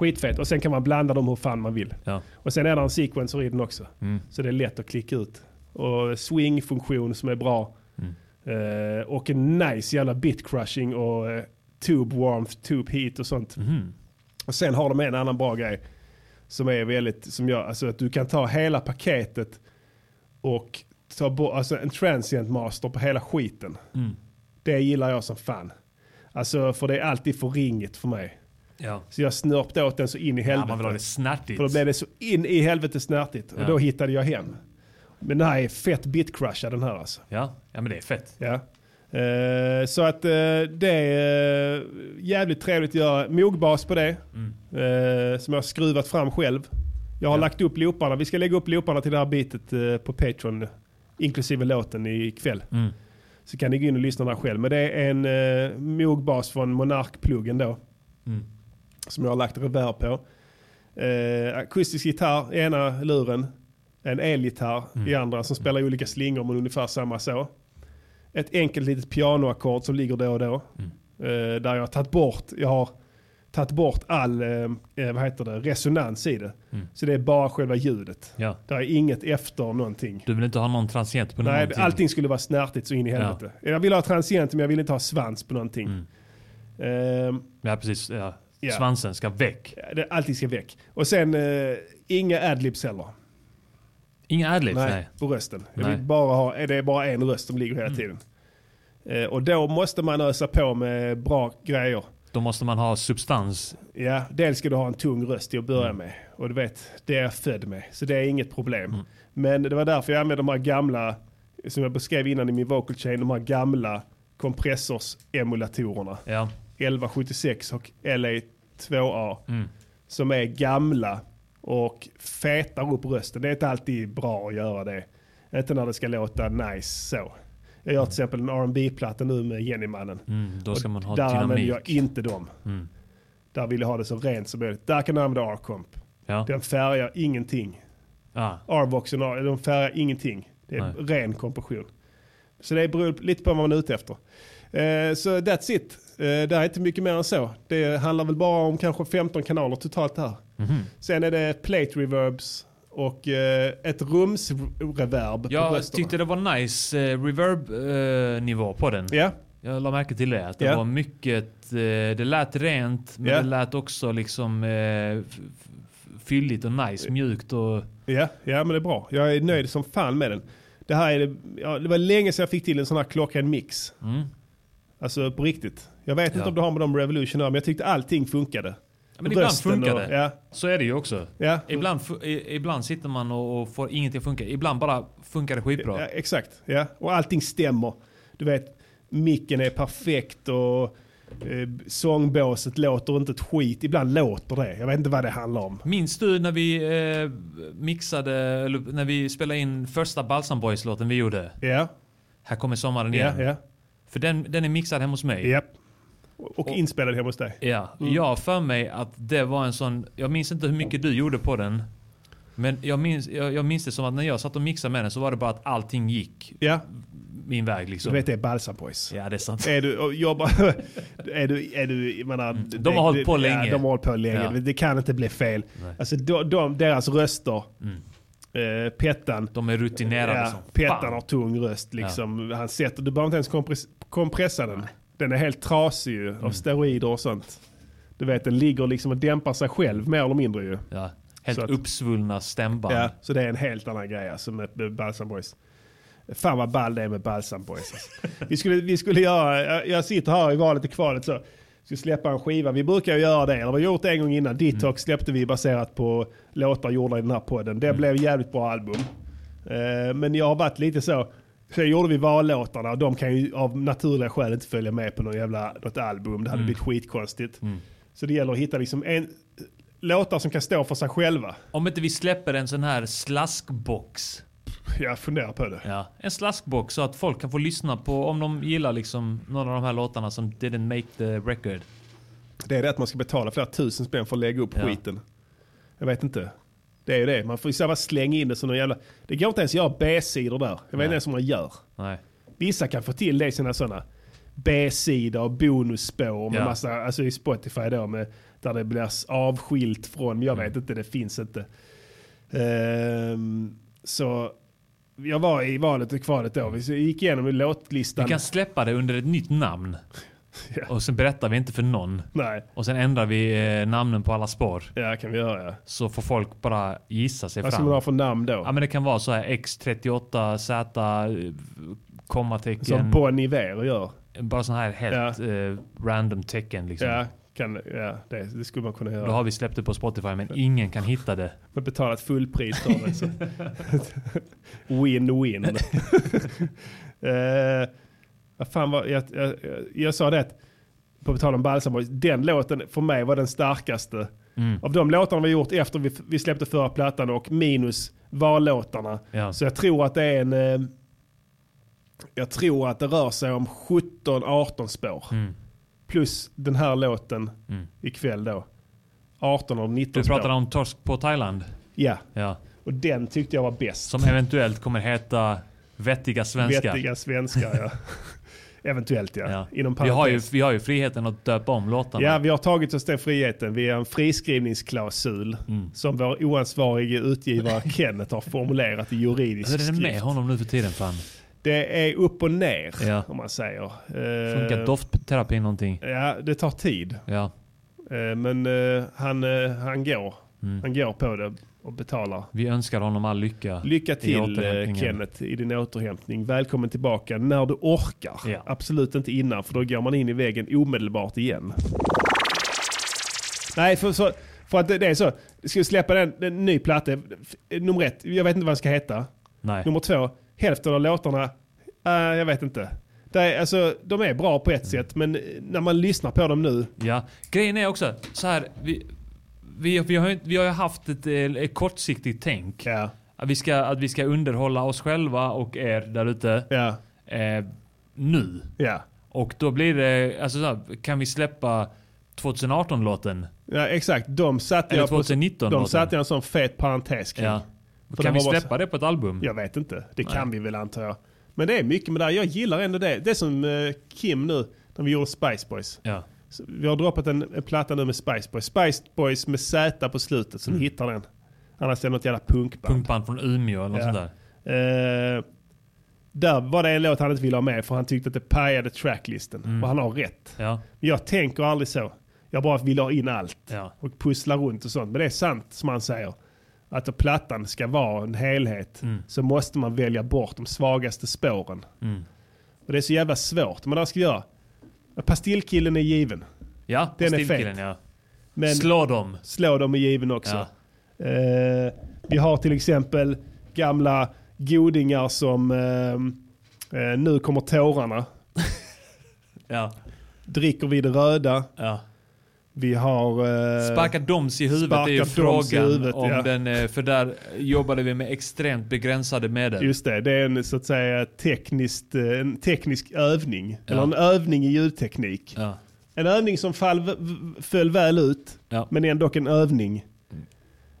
skitfett. Och sen kan man blanda dem hur fan man vill. Ja. Och sen är det en sequencer i den också. Mm. Så det är lätt att klicka ut. Och swing-funktion som är bra. Mm. Eh, och en nice jävla bit crushing och eh, tube warmth, tube heat och sånt. Mhm. Och sen har de en annan bra grej. Som är väldigt, som gör, alltså att du kan ta hela paketet och ta bort, alltså en transient master på hela skiten. Mm. Det gillar jag som fan. Alltså för det är alltid för ringigt för mig. Ja. Så jag snörpte åt den så in i ja, helvete. man vill ha det snärtigt. för då blev det så in i helvete snärtigt. Och Ja. då hittade jag hem. Men den här är fett bitcrushad den här alltså. Ja. ja, men det är fett. Ja. Eh, så att eh, det är eh, jävligt trevligt att göra. Mogbas på det. eh, som jag har skruvat fram själv. Jag har Mm. Ja. lagt upp looparna. Vi ska lägga upp looparna till det här bitet på Patreon. Inklusive låten ikväll. Mm. Så kan ni gå in och lyssna där själv. Men det är en uh, Moog-bas från Monark-pluggen då. Mm. Som jag har lagt reverb på. Uh, akustisk gitarr i ena luren. En elgitarr Mm. i andra som spelar olika slingor men ungefär samma så. Ett enkelt litet pianoackord som ligger då och då. Mm. Eh, där jag har tagit bort, jag har tagit bort all eh, eh, vad heter det, resonans i det. Mm. Så det är bara själva ljudet. Ja. Det är inget efter någonting. Du vill inte ha någon transient på Nej, någonting? allting skulle vara snärtigt så in i Ja. helvete. Jag vill ha transient men jag vill inte ha svans på någonting. Mm. Ehm, Ja, precis. Ja. Ja. Svansen ska väck. allting ska väck. Och sen eh, inga adlibs heller. Inga adlibs? Nej, Nej. på rösten. Jag Nej. vill bara ha, det är bara en röst som ligger hela Mm. tiden. Eh, och då måste man ösa på med bra grejer. Då måste man ha substans. Ja, dels ska du ha en tung röst till att börja Mm. med. Och du vet, det är jag född med. Så det är inget problem. Mm. Men det var därför jag använde de här gamla, som jag beskrev innan i min vocal chain, de här gamla kompressorsemulatorerna. Ja. 1176 och LA2A. Mm. Som är gamla och fetar upp rösten. Det är inte alltid bra att göra det. Inte när det ska låta nice så. Jag gör till exempel en rb platta nu med Jennymannen. Mm, då ska man ha Där använder dynamik. jag inte dem. Mm. Där vill jag ha det så rent som möjligt. Där kan du använda R-comp. Ja. Den färgar ingenting. Ah. R-boxen, de färgar ingenting. Det är Nej. ren kompression. Så det beror lite på vad man är ute efter. Eh, så that's it. Eh, det är inte mycket mer än så. Det handlar väl bara om kanske 15 kanaler totalt här. Mhm. Sen är det plate reverbs och eh, ett rumsreverb på Jag rösterna. tyckte det var nice eh, reverb-nivå på den. Ja, Jag la märke till det. Att det Ja. var mycket, det lät rent men Ja. det lät också liksom fylligt och nice, mjukt och... ja, ja, men det är bra. Jag är nöjd som fan med den. Det här är ja, det var länge sedan jag fick till en sån här klockren mix. Mm. Alltså på riktigt. Jag vet Ja. inte om det har med de Revolution men jag tyckte allting funkade. Men ibland funkar det. Ja, Så är det ju också. ja. Ibland, ibland sitter man och, och får ingenting att funka. Ibland bara funkar det skitbra. Ja, exakt, ja. Och allting stämmer. Du vet, micken är perfekt och eh, sångbåset låter inte ett skit. Ibland låter det. Jag vet inte vad det handlar om. Minns du när vi eh, mixade, eller när vi spelade in första Balsam Boys-låten vi gjorde? Ja, Här kommer sommaren ja, igen. ja. För den, den är mixad hemma hos mig. Japp. Och, och inspelad hemma hos dig. Ja, Mm. jag för mig att det var en sån, jag minns inte hur mycket du gjorde på den. Men jag minns, jag, jag minns det som att när jag satt och mixade med den så var det bara att allting gick Ja, min väg du liksom. vet det är Balsam Boys. Ja, det är sant. Är du jobbar... [laughs] är du... Är du jag menar, Mm. De har hållit på länge. Ja, de har hållit på länge. Ja. Det kan inte bli fel. Nej. Alltså de, de, deras röster. Eh, Pettan. De är rutinerade Ja, som Pettan har tung röst liksom. Han sätter, du behöver inte ens kompress, kompressa den. Den är helt trasig ju, Mm. av steroider och sånt. Du vet, den ligger liksom och dämpar sig själv mer eller mindre ju. Ja, helt Så att- uppsvullna stämband. Ja, så det är en helt annan grej alltså med, med Balsam Boys. Fan vad ball det är med Balsam Boys. Alltså. [laughs] Vi, skulle, vi skulle göra, jag, jag sitter här i valet och kvalet så. Ska släppa en skiva. Vi brukar ju göra det, eller vi har gjort det en gång innan. Detox släppte vi baserat på låtar gjorda i den här podden. Det blev jävligt bra album. Eh, men jag har varit lite så. Så gjorde vi vallåtarna och de kan ju av naturliga skäl inte följa med på någon jävla, något album. Det hade blivit skitkonstigt. Så det gäller att hitta liksom en, låtar som kan stå för sig själva. Om inte vi släpper en sån här slaskbox. Jag funderar på det. Ja, en slaskbox så att folk kan få lyssna på om de gillar liksom någon av de här låtarna som didn't make the record. Det är det att man ska betala flera tusen spänn för att lägga upp Ja. skiten. Jag vet inte. Det är ju det. Man får ju så fall slänga in det som någon jävla... Det går inte ens att göra B-sidor där. Jag vet Nej. inte ens hur man gör. Nej. Vissa kan få till det i sina sådana B-sidor och bonusspår med Ja. massa, alltså i Spotify då med, där det blir avskilt från, men jag Mm. vet inte, det finns inte. Ehm, så jag var i valet och kvalet då. Vi gick igenom låtlistan. Vi kan släppa det under ett nytt namn. [laughs] Ja. Och sen berättar vi inte för någon. Nej, Och sen ändrar vi eh, namnen på alla spår. ja kan vi göra ja. Så får folk bara gissa sig Vad ska fram. man ha för namn då? Ja men det kan vara så här X38, Z, eh, kommatecken. Som Bon Iver gör. Bara sån här helt eh, random tecken liksom. Ja, kan, ja det, det skulle man kunna göra. Då har vi släppt det på Spotify men ingen kan hitta det. [laughs] Man betalat fullpris för det. [laughs] Win-win. Vad fan var, jag, jag, jag, jag sa det, att, på tal om Balsam Boys, den låten för mig var den starkaste. Mm. Av de låtarna vi gjort efter vi, vi släppte förra plattan och minus vallåtarna. Ja. Så jag tror att det är en... eh, jag tror att det rör sig om 17-18 spår. Mm. Plus den här låten Mm. ikväll då. 18 av 19 Du pratade spår. om Torsk på Thailand. Ja, Ja. och den tyckte jag var bäst. Som eventuellt kommer heta Vettiga svenskar. Vettiga svenskar, ja. [laughs] Eventuellt ja. Ja. Inom Vi, har ju, vi har ju friheten att döpa om låtarna. Ja, vi har tagit oss den friheten via en friskrivningsklausul Mm. som vår oansvarige utgivare [laughs] Kenneth har formulerat i juridisk Hur är det skrift. med honom nu för tiden fan? Det är upp och ner Ja. om man säger. Funkar Eh, doftterapi någonting? Ja, det tar tid. Ja. Eh, Men eh, han, han går. Mm. Han går på det och betalar. Vi önskar honom all lycka. Lycka i till eh, återhämtningen. Kenneth i din återhämtning. Välkommen tillbaka när du orkar. Ja. Absolut inte innan för då går man in i väggen omedelbart igen. Nej, för, så, för att det, är så. Ska vi släppa den, en ny platta. Nummer ett, jag vet inte vad den ska heta. Nej. Nummer två, hälften av låtarna, äh, jag vet inte. Det är, alltså, de är bra på ett sätt men när man lyssnar på dem nu. Ja. Grejen är också så här. Vi, vi, vi, har, vi har ju haft ett, eh, ett kortsiktigt tänk. Ja. Att vi, ska, att vi ska underhålla oss själva och er där ute. Ja. Eh, nu. Ja. Och då blir det, alltså så här, kan vi släppa 2018-låten? Ja exakt, de satte Eller jag på, 2019-låten? de satte jag en sån fet parentes kring. Ja. Kan vi släppa det på ett album? Jag vet inte, det kan Nej. vi väl antar jag. Men det är mycket med det här. Jag gillar ändå det. Det är som eh, Kim nu, när vi gjorde Spice Boys. Ja. Så vi har droppat en, en platta nu med Spice Boys. Spice Boys med Z på slutet, så ni hittar den. Annars är det något jävla punkband. Punkband från Umeå eller något Ja. sånt där. Eh, där var det en låt han inte ville ha med för han tyckte att det pajade tracklisten. Mm. Och han har rätt. Ja. Jag tänker aldrig så. Jag bara vill ha in allt. Ja. Och pussla runt och sånt. Men det är sant som han säger. Att plattan ska vara en helhet Mm. så måste man välja bort de svagaste spåren. Mm. Och det är så jävla svårt. Men vad ska jag göra? Pastillkillen är given. Ja, Den är fet. ja. Men Slå dem. slå dem är given också. Ja. Eh, vi har till exempel gamla godingar som eh, eh, Nu kommer tårarna. [laughs] Ja. Dricker vi det röda. ja. Vi har... Eh, Sparka doms i huvudet är ju frågan. huvudet, om ja. den, eh, för där jobbade vi med extremt begränsade medel. Just det, det är en så att säga tekniskt, eh, en teknisk övning. Ja. Eller en övning i ljudteknik. Ja. En övning som fall, föll väl ut, Ja. men ändå en övning.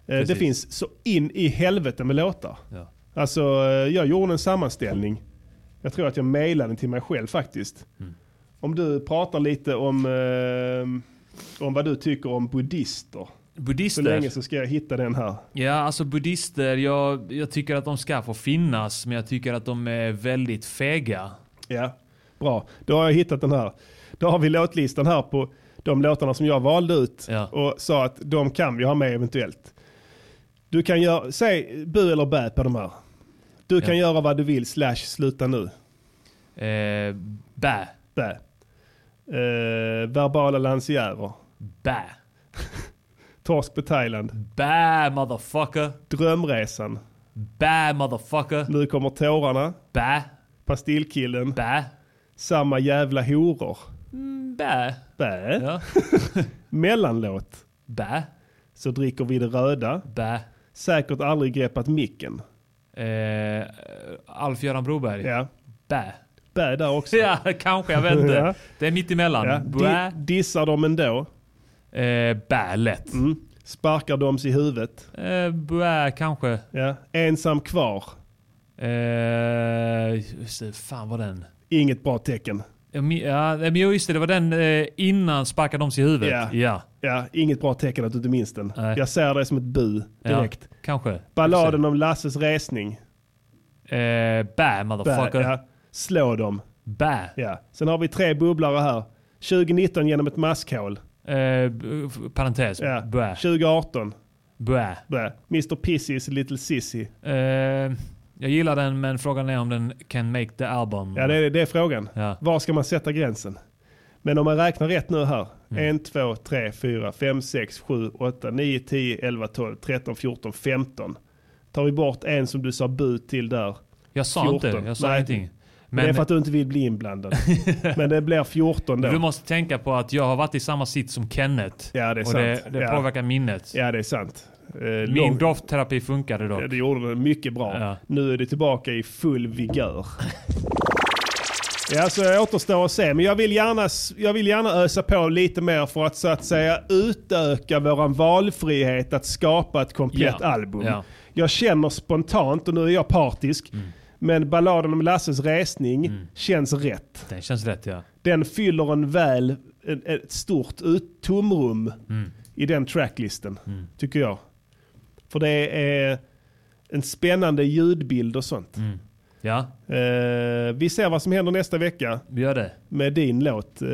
Eh, det finns så in i helvete med låtar. Ja. Alltså, jag gjorde en sammanställning. Jag tror att jag mejlade den till mig själv faktiskt. Mm. Om du pratar lite om, eh, om vad du tycker om buddhister. Så länge så ska jag hitta den här. Ja, alltså buddhister, jag, jag tycker att de ska få finnas, men jag tycker att de är väldigt fega. Ja, bra. Då har jag hittat den här. Då har vi låtlistan här på de låtarna som jag valde ut Ja. och sa att de kan vi ha med eventuellt. Du kan göra, säg bu eller bä på de här. Du kan Ja. göra vad du vill slash sluta nu. Eh, bä. Bä. Eh, verbala lansjärer. Bä. [laughs] Torsk på Thailand. Bä motherfucker. Drömresan. Bä motherfucker. Nu kommer tårarna. Bä. Pastillkillen. Bä. Samma jävla horor. Mm, Bä. Bä. Ja. [laughs] Mellanlåt. Bä. Så dricker vi det röda. Bä. Säkert aldrig greppat micken. Eh, Alf-Göran Broberg. Ja. Bä. Bä där också. Ja, kanske. Jag vet inte. [laughs] Ja. Det är mitt emellan. Ja. Bä. Di- dissar dem ändå. Eh, bä, lätt. Mm. Sparkar dem i huvudet. Eh, bä, kanske. Ja. Ensam kvar. Eh, just det, fan var den? Inget bra tecken. Ja, men- just det. Det var den eh, innan sparkar de sig i huvudet. Ja. ja. Ja, inget bra tecken att du inte minns den. Nej. Jag ser det som ett bu direkt. Ja, kanske. Balladen om Lasses resning. Eh, bä, Bä, motherfucker. ja. Slå dem. Bä. Ja. Sen har vi tre bubblare här. 2019 genom ett maskhål. Eh, parentes. Ja. Bä. 2018. Bä. Bä. Mr Pissis Little Sissy. Eh, jag gillar den, men frågan är om den can make the album. Ja, det är, det är frågan. Ja. Var ska man sätta gränsen? Men om man räknar rätt nu här. Mm. 1, 2, 3, 4, 5, 6, 7, 8, 9, 10, 11, 12, 13, 14, 15. Tar vi bort en som du sa bu till där. Jag sa 14. inte, jag sa Nej. ingenting. Men, det är för att du inte vill bli inblandad. [laughs] Men det blir 14 då. Du måste tänka på att jag har varit i samma sitt som Kenneth. Ja, det är och sant. det, det Ja. påverkar minnet. Ja, det är sant. Eh, Min lång- doftterapi funkade dock. Ja, Det gjorde den mycket bra. Ja. Nu är det tillbaka i full vigör. [laughs] Ja, så jag återstår att se. Men jag vill, gärna, jag vill gärna ösa på lite mer för att så att säga utöka våran valfrihet att skapa ett komplett Ja. album. Ja. Jag känner spontant, och nu är jag partisk, Mm. Men balladen om Lasses resning känns rätt. Den känns rätt ja. Den fyller en väl, ett, stort ut, tomrum Mm. i den tracklisten, tycker jag. För det är en spännande ljudbild och sånt. Ja, Eh, vi ser vad som händer nästa vecka vi gör det. med din låt. Eh,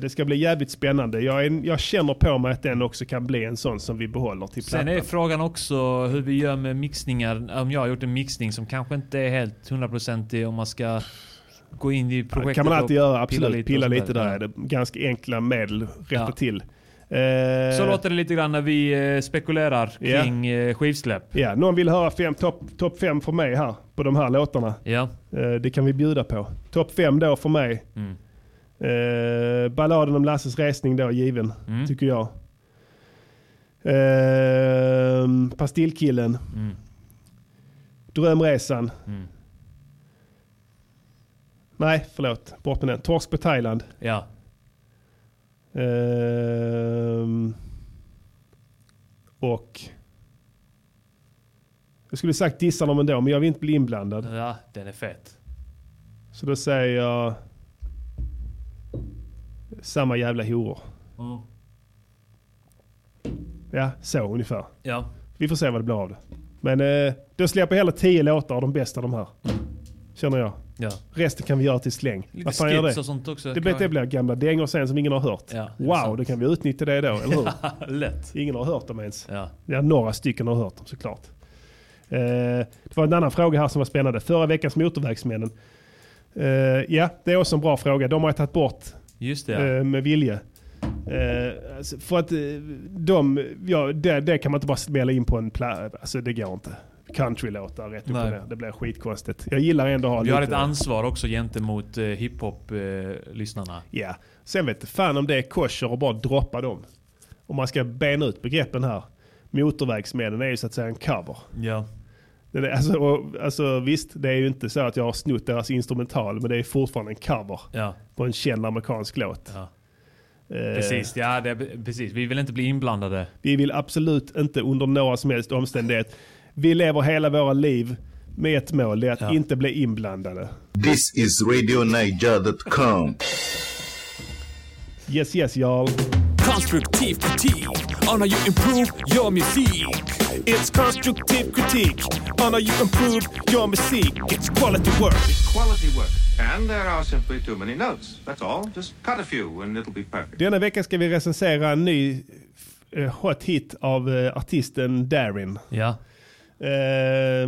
det ska bli jävligt spännande. Jag, är, jag känner på mig att den också kan bli en sån som vi behåller till Sen plattan. är frågan också hur vi gör med mixningar. Om jag har gjort en mixning som kanske inte är helt hundraprocentig om man ska gå in i projektet kan man alltid göra, absolut. Pilla sånt lite där. Ja. är det ganska enkla medel rätta Ja. till. Eh, Så låter det lite grann när vi spekulerar kring eh, skivsläpp. Ja, någon vill höra topp top fem för mig här på de här låtarna. Ja. Eh, det kan vi bjuda på. Topp fem då för mig. Mm. Eh, balladen om Lasses resning då given, Mm. tycker jag. Eh, Pastillkillen. Mm. Drömresan. Mm. Nej, förlåt. Bort med den. Torsk på Thailand. Ja. Ehm, och... Jag skulle sagt dissa dem ändå, men jag vill inte bli inblandad. ja, den är fet. Så då säger jag samma jävla horor. Ja, så ungefär. Ja. Vi får se vad det blir av det. Men eh, då släpper jag hela tio låtar av de bästa de här. Känner jag. Ja. Resten kan vi göra till släng. Lite det? och sånt också. Det, det blir gamla dängor sen som ingen har hört. Ja, wow, sant. då kan vi utnyttja det då, eller hur? [laughs] Lätt. Ingen har hört dem ens. Ja. Ja, några stycken har hört dem såklart. Eh, det var en annan fråga här som var spännande. Förra veckans Motorvägsmännen. Eh, ja, det är också en bra fråga. De har jag tagit bort Just det. Ja. eh, med vilje. Alltså, för att de, ja, det, det kan man inte bara spela in på en plats. Alltså det går inte. Countrylåtar rätt upp och ner. Det blir skitkonstigt. Jag gillar ändå att ha Vi har lite... ett ansvar också gentemot eh, hiphop-lyssnarna. Ja, sen vet fan om det är kosher och bara droppa dem. Om man ska bena ut begreppen här. Motorvägsmännen är ju så att säga en cover. ja. Det är, alltså, och, alltså, visst, det är ju inte så att jag har snott deras instrumental, men det är fortfarande en cover Ja. på en känd amerikansk låt. Ja. Eh, Precis, ja, det, precis. Vi vill inte bli inblandade. Vi vill absolut inte under några som helst omständighet. Vi lever hela våra liv med ett mål, det är att Ja. inte bli inblandade. This is RadioNiger.com. Yes, yes, y'all. Konstruktiv kritik on how you improve your musik. It's constructive critique on how you improve your music. It's quality work. quality work. And there are simply too many notes. That's all. Just cut a few and it'll be perfect. Denna vecka ska vi recensera en ny eh, hot hit av eh, artisten Darin. Ja. Eh,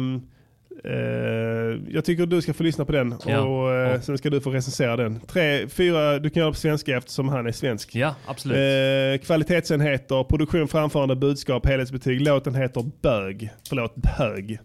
jag tycker du ska få lyssna på den Ja. och eh, Ja. sen ska du få recensera den. Tre, fyra, du kan göra det på svenska eftersom han är svensk. Ja, absolut. Eh, kvalitetsenheter, produktion, framförande, budskap, helhetsbetyg. Låten heter Bög. Förlåt, Bög.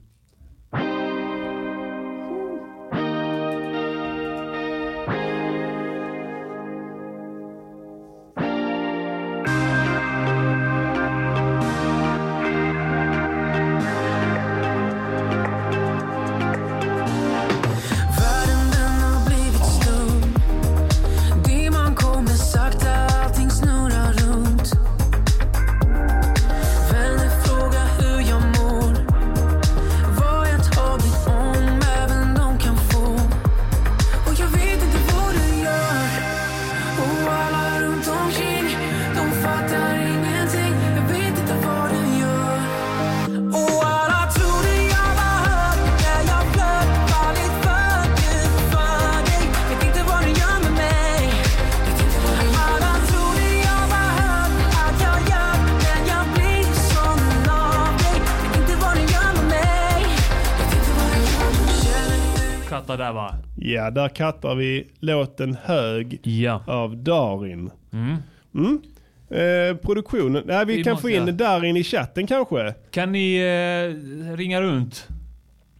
Ja, där kattar vi låten Hög Ja. av Darin. Mm. Mm. Eh, produktionen, nej, vi, Vi kan få in ja. Darin i chatten kanske. Kan ni eh, ringa runt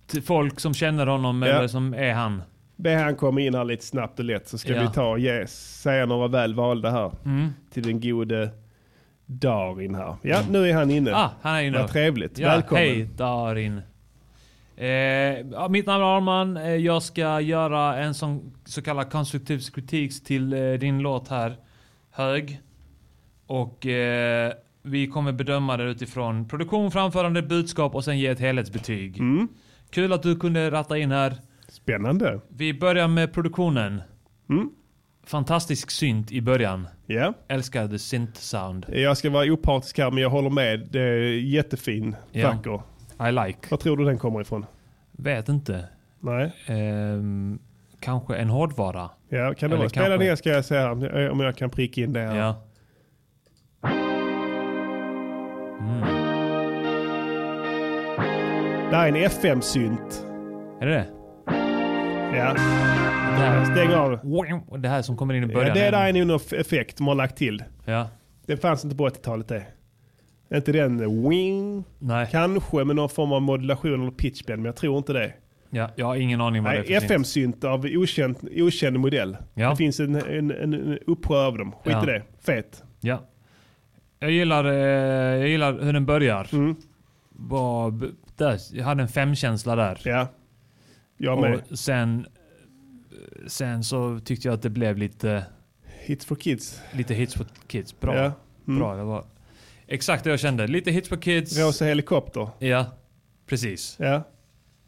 till folk som känner honom Ja. eller som är han? Be han komma in här lite snabbt och lätt så ska Ja. vi ta och ge, säga några väl valda här. Mm. Till den gode Darin här. Ja, nu är han inne. Ah, han är inne. Vad trevligt. Ja, Välkommen. Hej Darin. Eh, mitt namn är Arman. Eh, jag ska göra en sån, så kallad konstruktiv kritik till eh, din låt här. Hög. Och eh, vi kommer bedöma det utifrån produktion, framförande, budskap och sen ge ett helhetsbetyg. Mm. Kul att du kunde ratta in här. Spännande. Vi börjar med produktionen. Mm. Fantastisk synt i början. Ja. Älskar the synth sound. Jag ska vara opartisk här men jag håller med. Det är jättefin, Ja. vacker. I like. Var tror du den kommer ifrån? Vet inte. Nej. Ehm, kanske en hårdvara. Ja, kan det Eller vara? Spela kanske- ner ska jag säga om jag- om jag kan pricka in det här. Ja. Mm. Det här är en FM-synt. Är det det? Ja. Det här, Stäng av. det här som kommer in i Ja, början. det där är nog f- effekt de har lagt till. Ja. Det fanns inte på 80-talet det. Inte den eh, wing. Nej. Kanske med någon form av modulation eller pitchbend, men jag tror inte det. Ja, jag har ingen aning vad det är Nej, för synt. FM-synt av okänd, okänd modell. Ja. Det finns en, en, en, en uppsjö av dem. Skit Ja. i det. Fet. Ja. Jag gillar, eh, jag gillar hur den börjar. Mm. Var, där, jag hade en femkänsla där. Ja. Jag med. Och sen, sen så tyckte jag att det blev lite, Hits for kids. lite hits på kids. Bra. Ja. Mm. Bra. Det var exakt det jag kände. Lite hits på kids. Rosa helikopter. Ja, precis. Ja.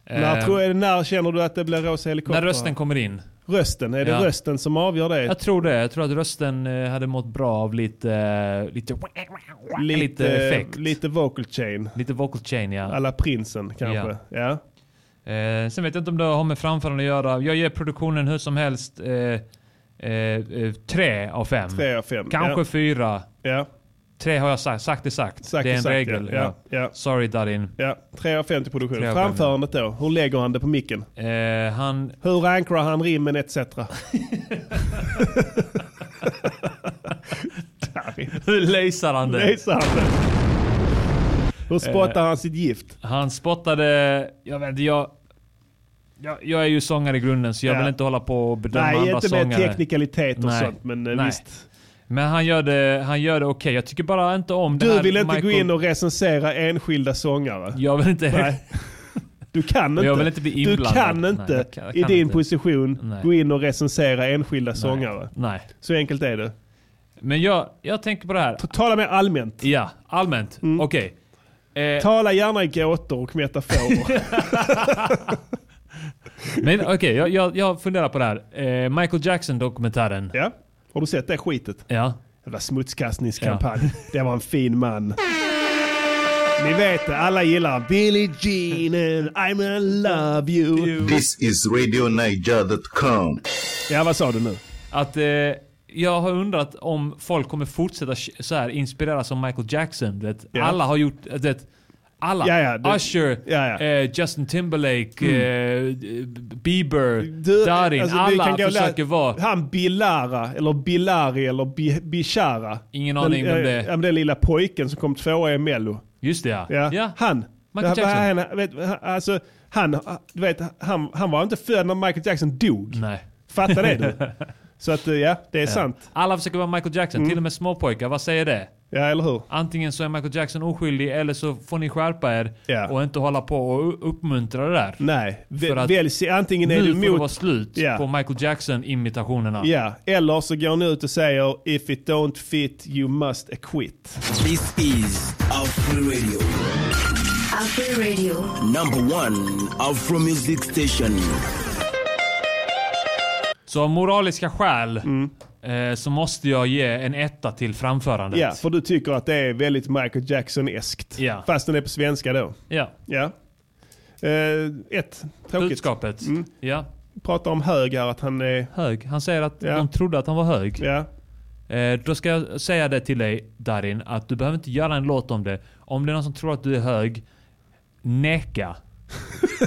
När, Eh, tror, när känner du att det blir rosa helikopter? när rösten kommer in. Rösten, är det Ja. rösten som avgör det? Jag tror det. Jag tror att rösten eh, hade mått bra av lite, eh, lite, lite, effekt. Lite vocal chain. Lite vocal chain ja. Alla prinsen kanske. Ja. Eh, sen vet jag inte om det har med framförande att göra. Jag ger produktionen hur som helst eh, eh, eh, tre av fem. Tre av fem. Kanske ja. fyra. Ja. Tre har jag sagt. Sagt är sagt. Sagt det är en sagt, regel. Ja. Ja. Ja. Sorry Darin. ja. Tre av fem till fem. Framförandet då? Hur lägger han det på micken? Eh, han... Hur ankrar han rimmen etc? [laughs] Hur laser han det? Laser han det? Hur spottar Eh, han sitt gift? Han spottade... Jag vet inte, jag... Jag, jag är ju sångare i grunden så jag Ja. vill inte hålla på och bedöma Nej, andra inte sångare. med teknikalitet och Nej. sånt. Men eh, Nej. visst. Men han gör det, han gör det okej. Jag tycker bara inte om det Du vill inte Michael... gå in och recensera enskilda sångare? Jag vill inte... Nej. Du kan inte. Jag vill inte bli du inblandad. kan Nej, inte jag kan- jag i kan din inte. position Nej. gå in och recensera enskilda sångare. Nej. Så enkelt är det. Men jag, jag tänker på det här. Tala mer allmänt. Ja, allmänt. Okej. Eh, Tala gärna i gåtor och metaforer. [laughs] [laughs] men okej, jag, jag, jag funderar på det här. Eh, Michael Jackson-dokumentären. ja. Har du sett det skitet? Ja. Jävla smutskastningskampanj. Det var en fin man. Ni vet det, alla gillar Billie Jean and I'm in love you. This is RadioNiger.com. Ja, vad sa du nu? Att eh, jag har undrat om folk kommer fortsätta så här inspireras av Michael Jackson. Vet. Ja. Alla har gjort... Vet, alla. Ja, ja, det- Usher, ja. Eh, Justin Timberlake, eh, Bieber, Du, Darin. alltså, alla försöker vara... Han Billara, eller Billari, eller Bi- Bishara. Ingen aning den, eh, det ja, men Den lilla pojken som kom tvåa i Mello. Just det ja. Ja, han. Michael Ja, Jackson. Han, vet, han- alltså, han, du vet, han, han var inte född när Michael Jackson dog. Nej. Fattar det du? [laughs] Så att eh, ja, det är sant. Alla försöker vara Michael Jackson, Mm. till och med småpojkar. Vad säger det? Ja, eller hur? Antingen så är Michael Jackson oskyldig eller så får ni skärpa er Ja. och inte hålla på och uppmuntra det där. Nej, För att välj, se- antingen är nu du får det vara slut Ja. på Michael Jackson-imitationerna. Ja, eller så går han ut och säger If it don't fit you must acquit. This is Afro Radio. Afro Radio. Number one Afro Music Station. Så av moraliska skäl Mm. eh, så måste jag ge en etta till framförandet. Ja, för du tycker att det är väldigt Michael Jackson-eskt. Ja. Fast den är på svenska då. Ja. Ja. Eh, ett, tråkigt. Budskapet. Mm. Ja. Pratar om hög här, att han är... Hög. Han säger att Ja. de trodde att han var hög. Ja. Eh, då ska jag säga det till dig Darin, att du behöver inte göra en låt om det. Om det är någon som tror att du är hög, neka.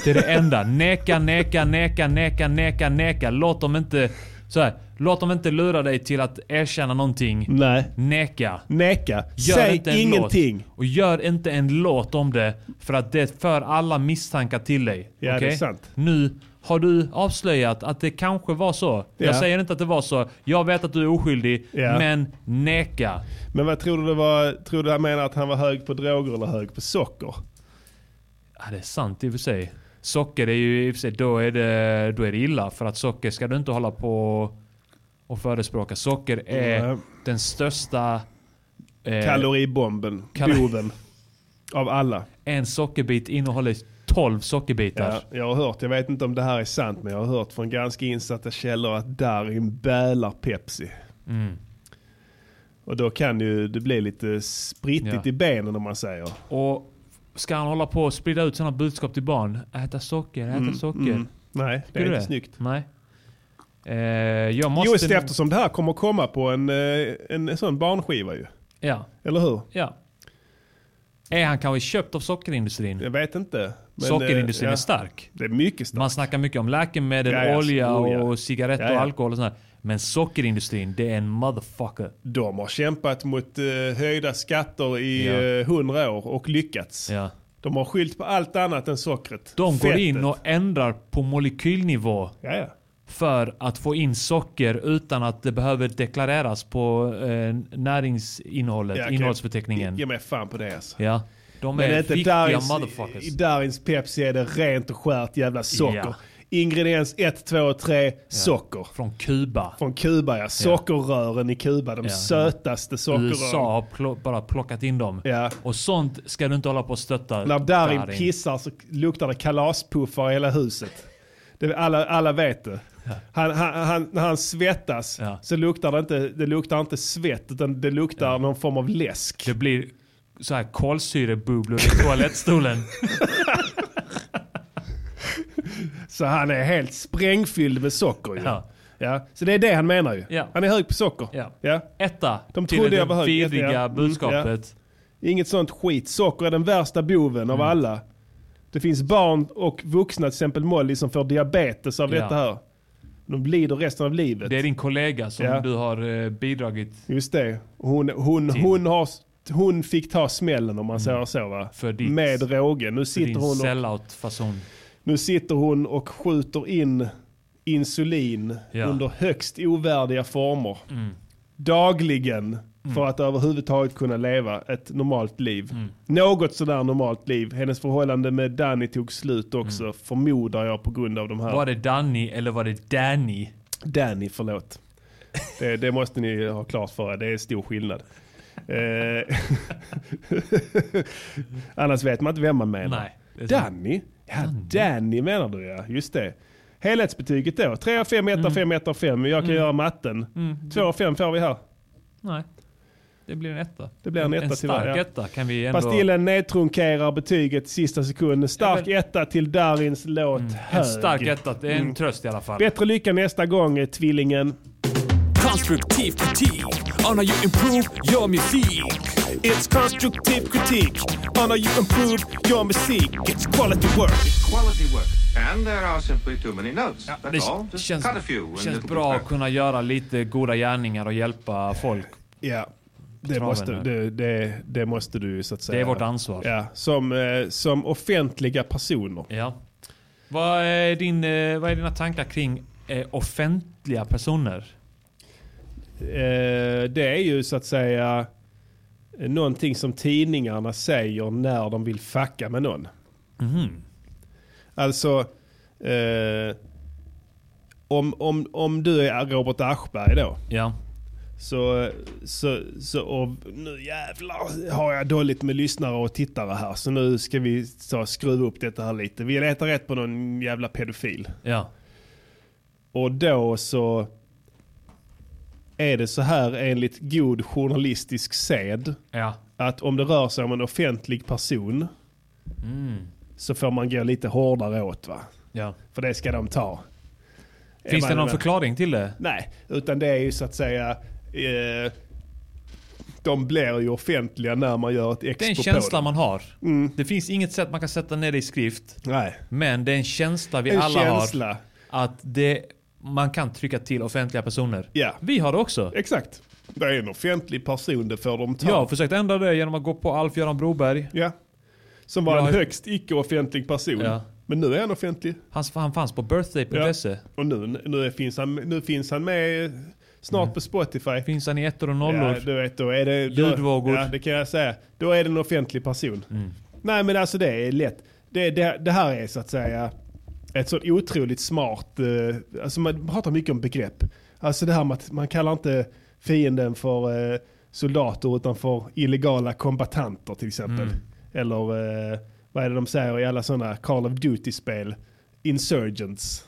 Det är det enda. Neka, neka, neka, neka, neka, neka. Låt dem inte... Så här, låt dem inte lura dig till att erkänna någonting. Nej. Neka. Neka. Gör Säg inte en ingenting. Låt. Och gör inte en låt om det. För att det för alla misstankar till dig. Ja, det är sant. Nu har du avslöjat att det kanske var så. Ja. Jag säger inte att det var så. Jag vet att du är oskyldig. Ja. Men neka. Men vad tror du det var? Tror du han menar att han var hög på droger eller hög på socker? Ja, det är sant i och för sig. Socker är ju i och för sig, då är det, då är det illa. För att socker ska du inte hålla på och förespråka. Socker är Nej. den största... eh, Kaloribomben. kalor- Boven. Av alla. En sockerbit innehåller 12 sockerbitar. Ja, jag har hört, jag vet inte om det här är sant, men jag har hört från ganska insatta källor att Darin bälar Pepsi. Mm. Och då kan ju det bli lite sprittigt Ja. i benen om man säger. Och ska han hålla på och sprida ut sådana budskap till barn? Äta socker, äta Mm, socker. mm. Nej, det är inte snyggt. Nej. Eh, jag måste... Just eftersom det här kommer komma på en, eh, en sån barnskiva ju. Ja. Eller hur? Ja. Är han kanske köpt av sockerindustrin? Jag vet inte. Men, Sockerindustrin eh, ja. är stark. Det är mycket starkt. Man snackar mycket om läkemedel, Ja, ja. olja ja. och cigaretter och alkohol och sånt där. Men sockerindustrin, det är en motherfucker. De har kämpat mot eh, höjda skatter i Ja. hundra år och lyckats. Ja. De har skyllt på allt annat än sockret. De går Fettet. in och ändrar på molekylnivå Ja, ja. för att få in socker utan att det behöver deklareras på eh, näringsinnehållet, Ja, okej. innehållsförteckningen. Ge mig fan på det alltså. Ja. De Men är inte riktiga Darins, motherfuckers. I Darins Pepsi är det rent och skärt jävla socker. Ja. Ingrediens 1, 2 och 3, socker. Från Kuba. Från Kuba ja. Sockerrören i Kuba, de Ja. sötaste sockerrören. USA har plo- bara plockat in dem. Ja. Och sånt ska du inte hålla på och stötta. När Darin Darin. pissar så luktar det kalaspuffar i hela huset. Det, alla, alla vet det. Han, han, han, när han svettas så luktar det inte, det luktar inte svett utan det luktar någon form av läsk. Det blir så här kolsyrebubblor i toalettstolen. [laughs] Så han är helt sprängfylld med socker ju. Ja. Ja. Så det är det han menar ju. Ja. Han är hög på socker. Ja. Ja. Etta De till det jag vidriga Ja. Mm, budskapet. ja. Inget sånt skit. Socker är den värsta boven Mm. av alla. Det finns barn och vuxna, till exempel Molly, som får diabetes av detta här. De lider resten av livet. Det är din kollega som du har eh, bidragit Just det. Hon, hon, hon, har, hon fick ta smällen om man säger så va? Mm. För ditt- Med råge. Nu för sitter, din hon och, sellout-fason. Nu sitter hon och skjuter in insulin Ja. under högst ovärdiga former. Mm. Dagligen. För att överhuvudtaget kunna leva ett normalt liv. Mm. Något sådär normalt liv. Hennes förhållande med Danny tog slut också. Förmodar jag på grund av de här. Mm. Var det Danny eller var det Danny? Danny, förlåt. Det, det måste ni ha klart för er, det är stor skillnad. Eh, [laughs] Annars vet man inte vem man menar. Nej. Danny? Ja, Danny menar du ja, just det. Helhetsbetyget då? 3 av 5, 1 av 5, 1 av 5. Jag kan Mm. göra matten. Mm. 2 av 5 får vi här. Nej. Det blir en etta. Det blir en etta En tyvärr, stark ja. etta kan vi ändå... Pastillen nedtrunkerar betyget sista sekunden. Stark etta till Darins låt Hög. Mm. En stark etta. Det är en Mm. tröst i alla fall. Bättre lycka nästa gång, eh, tvillingen. Konstruktiv kritik on you improve your music. It's constructive critique on how you improve your music. It's quality work. Quality work. And there are simply too many notes. That's Det all. Just känns, cut a few and känns bra att kunna göra lite goda gärningar och hjälpa folk. Ja. Det måste, det, det, det måste du så att säga. Det är vårt ansvar. Ja, som, eh, som offentliga personer. Ja. Vad är, din, eh, vad är dina tankar kring eh, offentliga personer? Det är ju så att säga någonting som tidningarna säger när de vill fucka med någon. Mhm. Alltså, eh, om, om, om du är Robert Aschberg då. Ja. Så, så, så och nu jävlar har jag dåligt med lyssnare och tittare här. Så nu ska vi så, skruva upp detta här lite. Vi letar rätt på någon jävla pedofil. Ja. Och då så är det så här enligt god journalistisk sed. Ja. Att om det rör sig om en offentlig person Mm. så får man gå lite hårdare åt va. Ja. För det ska de ta. Finns det någon förklaring till det? Nej, utan det är ju så att säga eh, de blir ju offentliga när man gör ett Det är expo en känsla man har. Mm. Det finns inget sätt man kan sätta ner det i skrift. Nej. Men det är en känsla vi En alla känsla. har. Att det, man kan trycka till offentliga personer. Ja. Vi har det också. Exakt. Det är en offentlig person, det får de ta. Jag har försökt ändra det genom att gå på Alf-Göran Broberg. Ja. Som var Jag en har- högst icke-offentlig person. Ja. Men nu är han offentlig. Han, han fanns på birthday.se. Och nu, nu, finns han, nu finns han med snart på Spotify. Finns han i ettor och nollor? Ja, du vet, då är det... Då, Ljudvågor. Ja, det kan jag säga. Då är det en offentlig person. Mm. Nej, men alltså det är lätt. Det, det, det här är så att säga ett så otroligt smart... Eh, alltså man pratar mycket om begrepp. Alltså det här med att man kallar inte fienden för eh, soldater utan för illegala kombatanter till exempel. Mm. Eller eh, vad är det de säger i alla sådana Call of Duty-spel? Insurgents.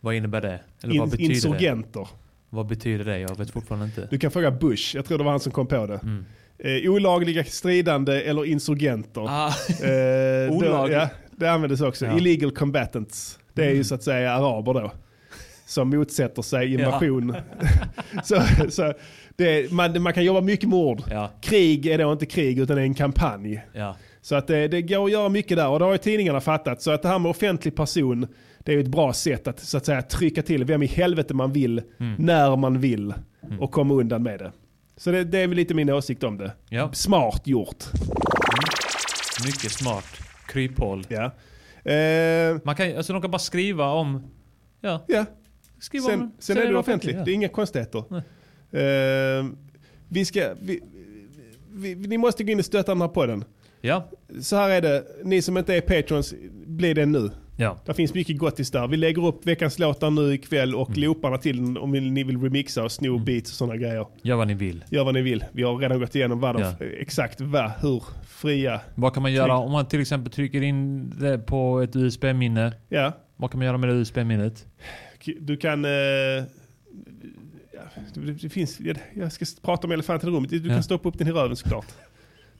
Vad innebär det? Eller In, vad betyder insurgenter. det? Vad betyder det? Jag vet fortfarande inte. Du kan fråga Bush, jag tror det var han som kom på det. Mm. Eh, olagliga stridande eller insurgenter. Ah. Eh, [laughs] då, ja, det användes också. Ja. Illegal combatants. Det är ju så att säga araber då. Som motsätter sig invasion. [laughs] så, så det, man, man kan jobba mycket med ord. Ja. Krig är då inte krig utan en kampanj. Ja. Så att det, det går att göra mycket där och det har ju tidningarna fattat. Så att det här med offentlig person, det är ju ett bra sätt att så att säga trycka till vem i helvete man vill, Mm. när man vill och komma undan med det. Så det, det är väl lite min åsikt om det. Ja. Smart gjort. Mycket smart. Kryphål. Ja. Eh, Man kan, alltså de kan bara skriva om... Ja. ja. Skriva Sen, om, sen är det offentligt. ja. Det är inga konstigheter. Eh, vi ska... Vi, vi, vi, ni måste gå in och stötta den här podden. Ja. Så här är det, ni som inte är patrons, bli det nu. Ja. Det finns mycket gottis där. Vi lägger upp veckans låtar nu ikväll och Mm. looparna till om ni vill remixa och sno beats och sådana grejer. Gör vad ni vill. Gör vad ni vill. Vi har redan gått igenom vad Ja. exakt vad, hur fria. Vad kan man göra om man till exempel trycker in det på ett USB-minne? Ja. Vad kan man göra med det USB-minnet? Du kan... Eh, det, finns, jag ska prata om elefanten i rummet. Du Ja. kan stoppa upp den i röven såklart.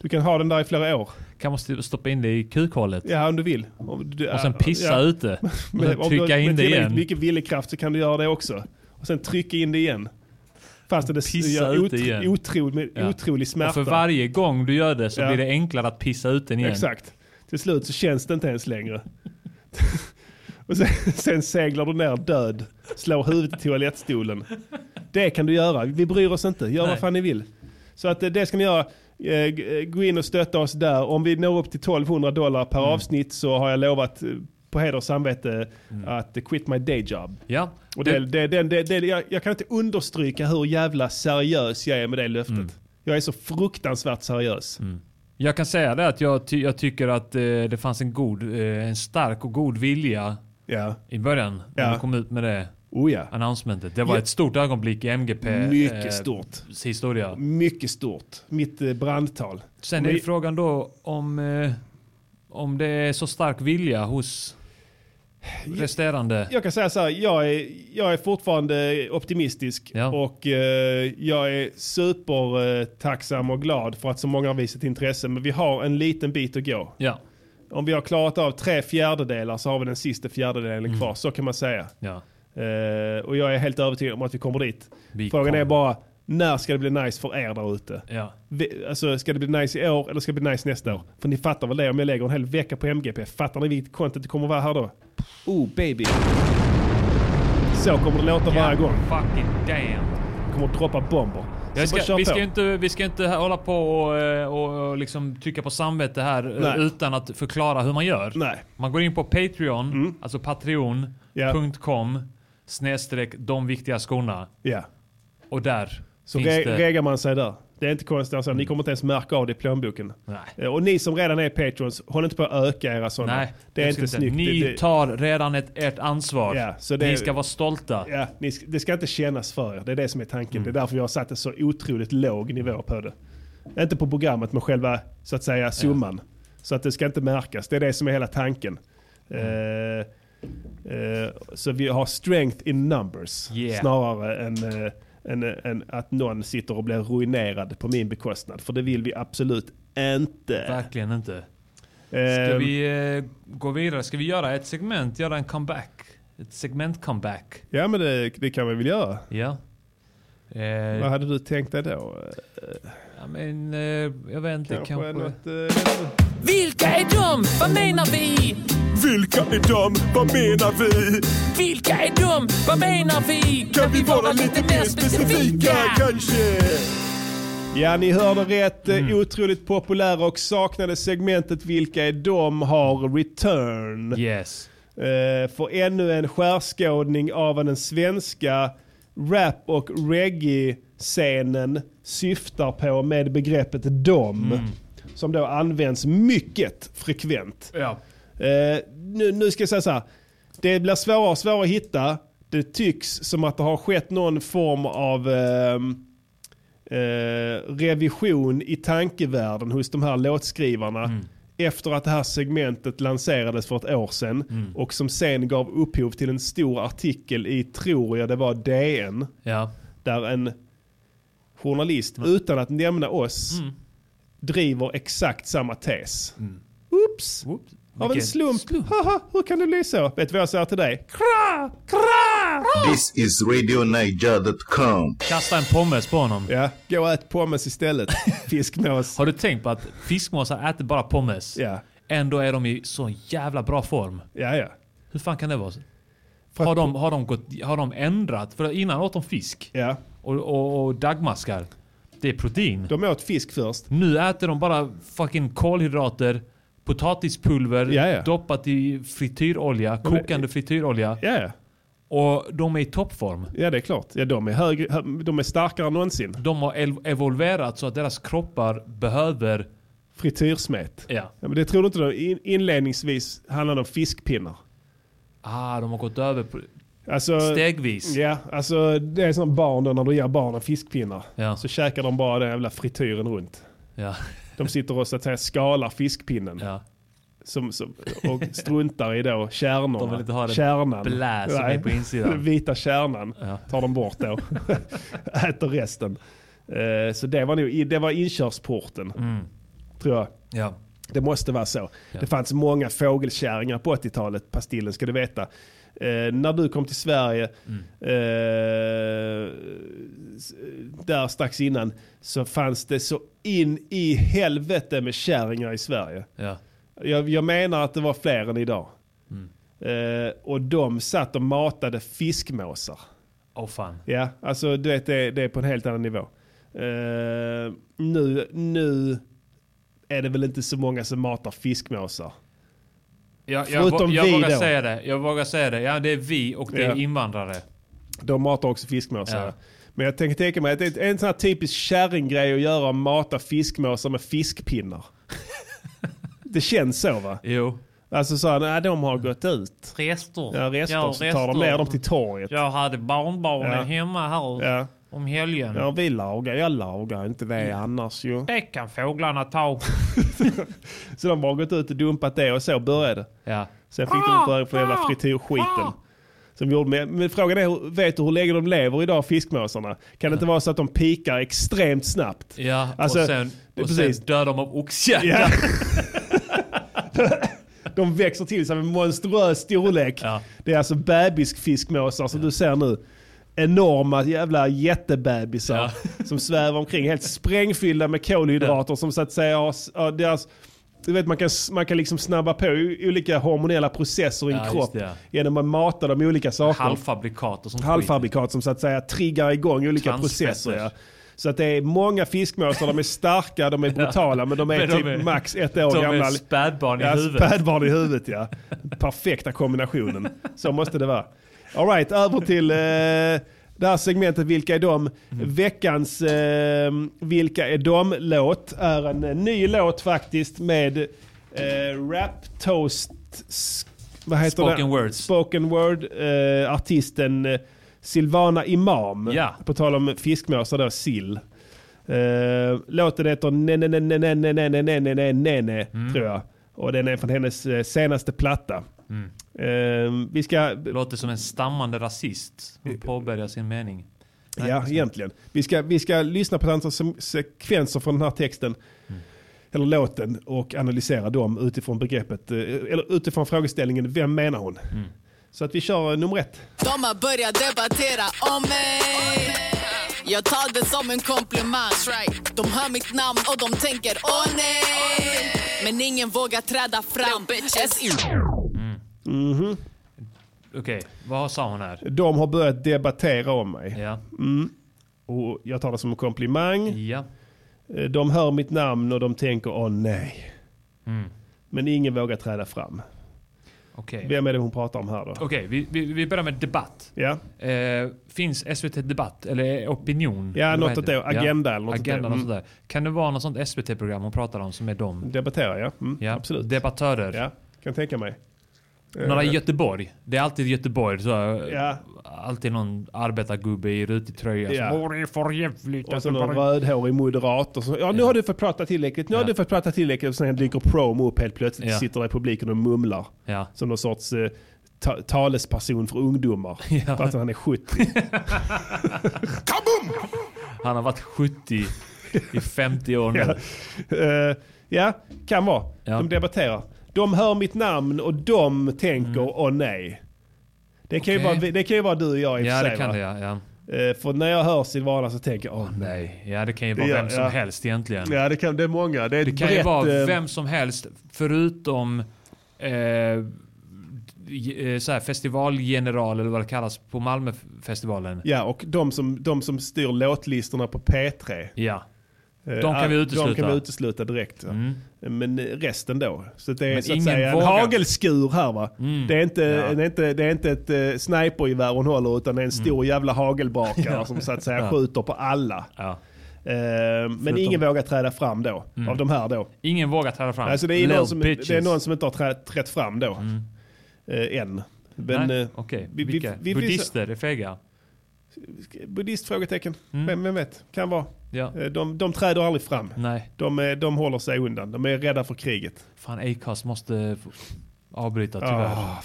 Du kan ha den där i flera år. Kan man st- stoppa in det i kukhålet? Ja, om du vill. Om du, Och sen pissa. [laughs] Och sen Men om du trycka in med det igen. mycket viljekraft så kan du göra det också. Och sen trycka in det igen. Fast det Pissa gör ut igen. otro, med Ja. otrolig smärta. Och för varje gång du gör det så Ja. blir det enklare att pissa ut den igen. Exakt. Till slut så känns det inte ens längre. [laughs] och sen, sen seglar du ner död, slår huvudet i toalettstolen. Det kan du göra. Vi bryr oss inte. Gör Nej. vad fan ni vill. Så att eh, det ska ni göra. Eh, g- Gå in och stötta oss där. Om vi når upp till 1200 dollar per Mm. avsnitt så har jag lovat eh, på heder och samvete att eh, quit my day job. Ja. Och det, det, det, det, det, jag, jag kan inte understryka hur jävla seriös jag är med det löftet. Mm. Jag är så fruktansvärt seriös. Jag kan säga det att jag, ty- jag tycker att eh, det fanns en god, eh, en stark och god vilja Ja. i början när Ja. du kom ut med det Oh ja. announcementet. Det var Ja. ett stort ögonblick i MGP. Mycket eh, stort. Historia. Mycket stort. Mitt eh, brandtal. Sen är vi- frågan då om, eh, om det är så stark vilja hos resterande. Jag kan säga så här, jag är, jag är fortfarande optimistisk och eh, jag är supertacksam och glad för att så många har visat intresse. Men vi har en liten bit att gå. Ja. Om vi har klarat av tre fjärdedelar så har vi den sista fjärdedelen kvar, så kan man säga. Ja. Eh, och jag är helt övertygad om att vi kommer dit. Vi Frågan kommer. är bara, när ska det bli nice för er där ute? Ja. Vi- Alltså, ska det bli nice i år eller ska det bli nice nästa år? För ni fattar väl det om jag lägger en hel vecka på MGP. Fattar ni vilket content det kommer vara här då? Oh baby. Så kommer det låta varje gång. Fucking damn. Kommer att droppa bomber. Ska, vi, ska inte, vi ska inte hålla på och, eh, och, och liksom trycka på samvete här eh, Nej. utan att förklara hur man gör. Nej. Man går in på Patreon, Mm. alltså patreon.com snedstreck de viktiga skorna. Ja. Och där Så finns re- det... regar man sig där. Det är inte konstigt. Alltså, Ni kommer inte ens märka av det i plånboken. Nej. Eh, Och ni som redan är patrons, håll inte på att öka era sådana. Nej, det är inte snyggt. Ni det, det, tar redan ett, ert ansvar. Ja, så det- Ni ska vara stolta. ja, ni, ska- det ska inte kännas för er. Det är det som är tanken. Mm. Det är därför vi har satt en så otroligt låg nivå på det. Inte på programmet, men själva så att säga summan. Så att det ska inte märkas. Det är det som är hela tanken. Mm. Eh, så vi har strength in numbers Yeah. snarare än, eh, än, än att någon sitter och blir ruinerad på min bekostnad. För det vill vi absolut inte. Verkligen inte. Ska Eh, vi eh, gå vidare? Ska vi göra ett segment? Göra en comeback? Ett segment comeback? Ja men det, det kan vi väl göra. Ja. Eh, Vad hade du tänkt dig då? ja, men, eh, jag vet inte, Kanske kanske... något, eh, Vilka är de? Vad menar vi? Vilka är de? Vad menar vi? Vilka är de? Vad menar vi? Kan vi vara lite mer specifika? kanske? Ja, ni hörde rätt. Mm. Otroligt populära och saknade segmentet Vilka är de har return. Yes. Eh, för ännu en skärskådning av vad den svenska rap och reggae-scenen syftar på med begreppet dom. Mm. Som då används mycket frekvent. Ja. Eh, nu, nu ska jag säga så här. Det blir svårare och svårare att hitta. Det tycks som att det har skett någon form av ehm, eh, revision i tankevärlden hos de här låtskrivarna. Efter att det här segmentet lanserades för ett år sedan. Och som sen gav upphov till en stor artikel i, tror jag det var DN. Ja. Där en journalist, utan att nämna oss, driver exakt samma tes. Oops! Av en Vilken slump. Haha, hur kan det bli så? Vet du vad jag säger till dig? Kra! Kra! This is RadioNiger.com. Kasta en pommes på honom. Ja, gå och ät pommes istället. [laughs] Fiskmås. Har du tänkt på att fiskmåsar äter bara pommes? Ja. Ändå är de i så jävla bra form. Ja, ja. Hur fan kan det vara så? Har de, har, de gått, har de ändrat? För innan åt de fisk. Ja. Och, och, och dagmaskar. Det är protein. De åt fisk först. Nu äter de bara fucking kolhydrater, potatispulver, Ja, ja. doppat i frityrolja, De kokande frityrolja. Ja, ja. Och de är i toppform. Ja, det är klart. Ja, de, är högre, hö- de är starkare än någonsin. De har ev- evolverat så att deras kroppar behöver... Frityrsmet. Ja. Ja, men det tror du inte? In, inledningsvis handlade om fiskpinnar. Ah, de har gått över på... Alltså, Stegvis. Ja, alltså det är som barn då när du ger barnen fiskpinnar. Ja. Så käkar de bara den jävla frityren runt. Ja. De sitter och så att säga skalar fiskpinnen. Ja. Som, som, och struntar i då kärnorna. De vill inte ha det kärnan. blä som är på insidan. Den [laughs] vita kärnan Ja. tar de bort då. [laughs] Äter resten. Eh, så det var, nog, det var inkörsporten. Mm. Tror jag. Ja. Det måste vara så. Ja. Det fanns många fågelkärringar på 80-talet, Pastillen ska du veta. Eh, när du kom till Sverige, Mm. eh, där strax innan, så fanns det så in i helvete med kärringar i Sverige. Ja. Jag, jag menar att det var fler än idag. Mm. Eh, och de satt och matade fiskmåsar. Åh fan. Ja, alltså du vet det, det är på en helt annan nivå. Eh, nu, nu är det väl inte så många som matar fiskmåsar. Jag, jag, Förutom jag vi vågar då. säga det. Jag vågar säga det. Ja, det är vi och det är Ja. invandrare. De matar också fiskmåsar. Ja. Men jag tänker tänka mig att det är en sån här typisk kärringgrej att göra, att mata fiskmåsar med fiskpinnar. [laughs] det känns så va? Jo. Alltså så här, nej de har gått ut. Rester. Ja, rester. Ja, så tar de rester. ner dem till torget. Jag hade barnbarnen Ja. hemma här Ja. Om helgen. Ja, vi lagar, jag lagar inte det Mm. annars ju. Det kan fåglarna ta. [laughs] Så de har gått ut och dumpat det och så började det. Ja. Sen fick de börja på den jävla frityrskiten. Som gjorde med, men frågan är, vet du hur länge de lever idag, fiskmåsarna? Kan det inte vara så att de pikar extremt snabbt? Ja, Alltså, och sen, det och precis. sen dör de av oxhjärta. Ja. [laughs] [laughs] de växer till sig med monstruös storlek. Det är alltså bebisfiskmåsar som du ser nu. Enorma jävla jättebebisar [laughs] som svävar omkring helt sprängfyllda med kolhydrater som så att säga har, ja, deras, du vet man kan, man kan liksom snabba på olika hormonella processer i en Ja, kropp det, ja. genom att mata dem med olika saker. Halvfabrikat och sånt Halvfabrikat som så att säga triggar igång olika processer. Ja. Så att det är många fiskmåsar, de är starka, de är [laughs] brutala men de är Men de typ är- max ett år de är gamla. spädbarn i ja, huvudet. Spädbarn i huvudet ja. Perfekta kombinationen. Så måste det vara. Alright, över till eh, det här segmentet Vilka är de? Mm. Veckans eh, Vilka är de-låt är en ny låt faktiskt med eh, Rap Toast... Vad heter Spoken det? Words. Spoken Word. Eh, artisten Silvana Imam. Ja. På tal om fiskmåsar sill. Eh, låten heter Nene Nene Nene Nene Nene Nene Nene tror jag. Och den är från hennes senaste platta. Mm. Eh, vi ska... Låter som en stammande rasist som påbörjar sin mening. Ja, egentligen. Vi ska, vi ska lyssna på ett antal se- sekvenser från den här texten. Eller låten och analysera dem utifrån begreppet, eh, eller utifrån frågeställningen, vem menar hon? Så att vi kör eh, nummer ett. De har börjat debattera om mig Jag tar det som en komplimang De hör mitt namn och de tänker åh nej Men ingen vågar träda fram Mhm. Okej, vad sa hon här? De har börjat debattera om mig. Ja. Mm. Och jag tar det som en komplimang. Ja. Eh, De hör mitt namn och de tänker åh nej. Mm. Men ingen vågar träda fram. Okej. Vem är det hon pratar om här då? Okej, vi, vi, vi börjar med debatt. Ja. Eh, finns SVT Debatt eller opinion? Ja, Eller något åt det. Ja. Agenda eller något. Agenda, något Mm. Kan det vara något sånt SVT-program hon pratar om som är dem? Debattera ja. Mm, Ja, Absolut. Debattörer. Ja, kan tänka mig. Några i Eh, Göteborg. Det är alltid Göteborg. Så, Ja. Alltid någon arbetargubbe i rutig tröja. Ja. som, det är för jävligt. Och så någon rödhårig moderat. Och så, ja, nu har du fått prata tillräckligt. Nu har Ja. du fått prata tillräckligt. Och sen dyker promo upp helt plötsligt. Ja. Sitter där i publiken och mumlar. Ja. Som någon sorts eh, ta talesperson för ungdomar. [laughs] Ja. Fast han är 70. [laughs] Han har varit 70 i 50 år nu. Ja, ja kan vara. Ja. De debatterar. De hör mitt namn och de tänker åh nej. Det kan, ju Mm. Okej. vara, det kan ju vara du och jag i Ja, för det sig. kan va? det ja. ja. Eh, För när jag hör Silvana så tänker jag åh nej. Ja, det kan ju vara gör- vem som ja. helst egentligen. Ja, det, kan, det är många. Det, är Det kan ju brett, vara eh, vem som helst förutom eh, eh, så här, festivalgeneral eller vad det kallas på Malmöfestivalen. Ja, och de som, de som styr låtlistorna på P3. Ja. Eh, De kan vi De utesluta. kan vi utesluta direkt. Mm. Men resten då? Så det är Men så att säga en vågar- hagelskur här va? Mm. Det, är inte, Ja. det, är inte, det är inte ett uh, snipergevär hon håller utan det är en stor jävla hagelbrakare Ja. som så att säga Ja. skjuter på alla. Eh, men ingen vågar träda fram då, Mm. av de här då. Ingen vågar träda fram. Alltså det, är någon som, det är någon som inte har trä, trätt fram då. Mm. Eh, än. Men, Nej, eh, Okej, vi- vi- vilka? vi- vi- Buddhister är fega? Buddhist? Frågetecken. Mm. Vem, vem vet? Kan vara. Ja. Eh, De, de träder aldrig fram. Nej. De, är, de håller sig undan. De är rädda för kriget. Fan, Acast måste avbryta tyvärr. Ah,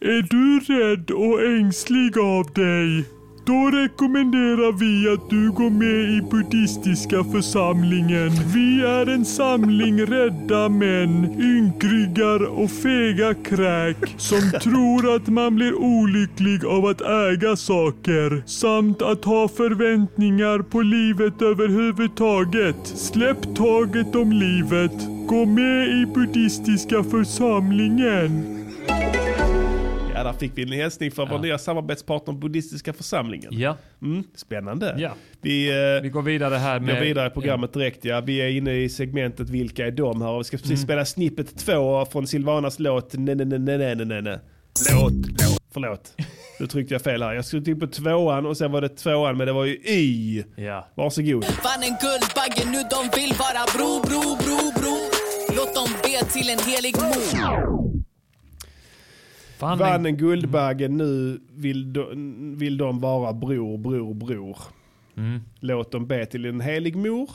Är du rädd och ängslig av dig? Då rekommenderar vi att du går med i buddhistiska församlingen. Vi är en samling rädda män, ynkryggar och fega kräk som [laughs] tror att man blir olycklig av att äga saker samt att ha förväntningar på livet överhuvudtaget. Släpp taget om livet. Gå med i buddhistiska församlingen. Ja, där fick vi en hälsning från vår nya samarbetspartner Buddhistiska församlingen. Ja. Mm, spännande. Ja. Vi, eh, Vi går vidare här går med... vidare i programmet direkt. Ja. Vi är inne i segmentet Vilka är de här? Och vi ska precis Mm. spela snippet 2 från Silvanas låt Nej, nej, nej, nej, nej, nej, nej. Låt, låt. Förlåt. Nu tryckte jag fel här. Jag skulle trycka på tvåan och sen var det tvåan men det var ju Y. Ja. Varsågod. Vann en Guldbagge, nu de vill vara bro, bro, bro, bro. Låt dem be till en helig mor. Fan, Vann en Guldbagge, nu vill de, vill de vara bror, bror, bror. Mm. Låt dem be till en helig mor.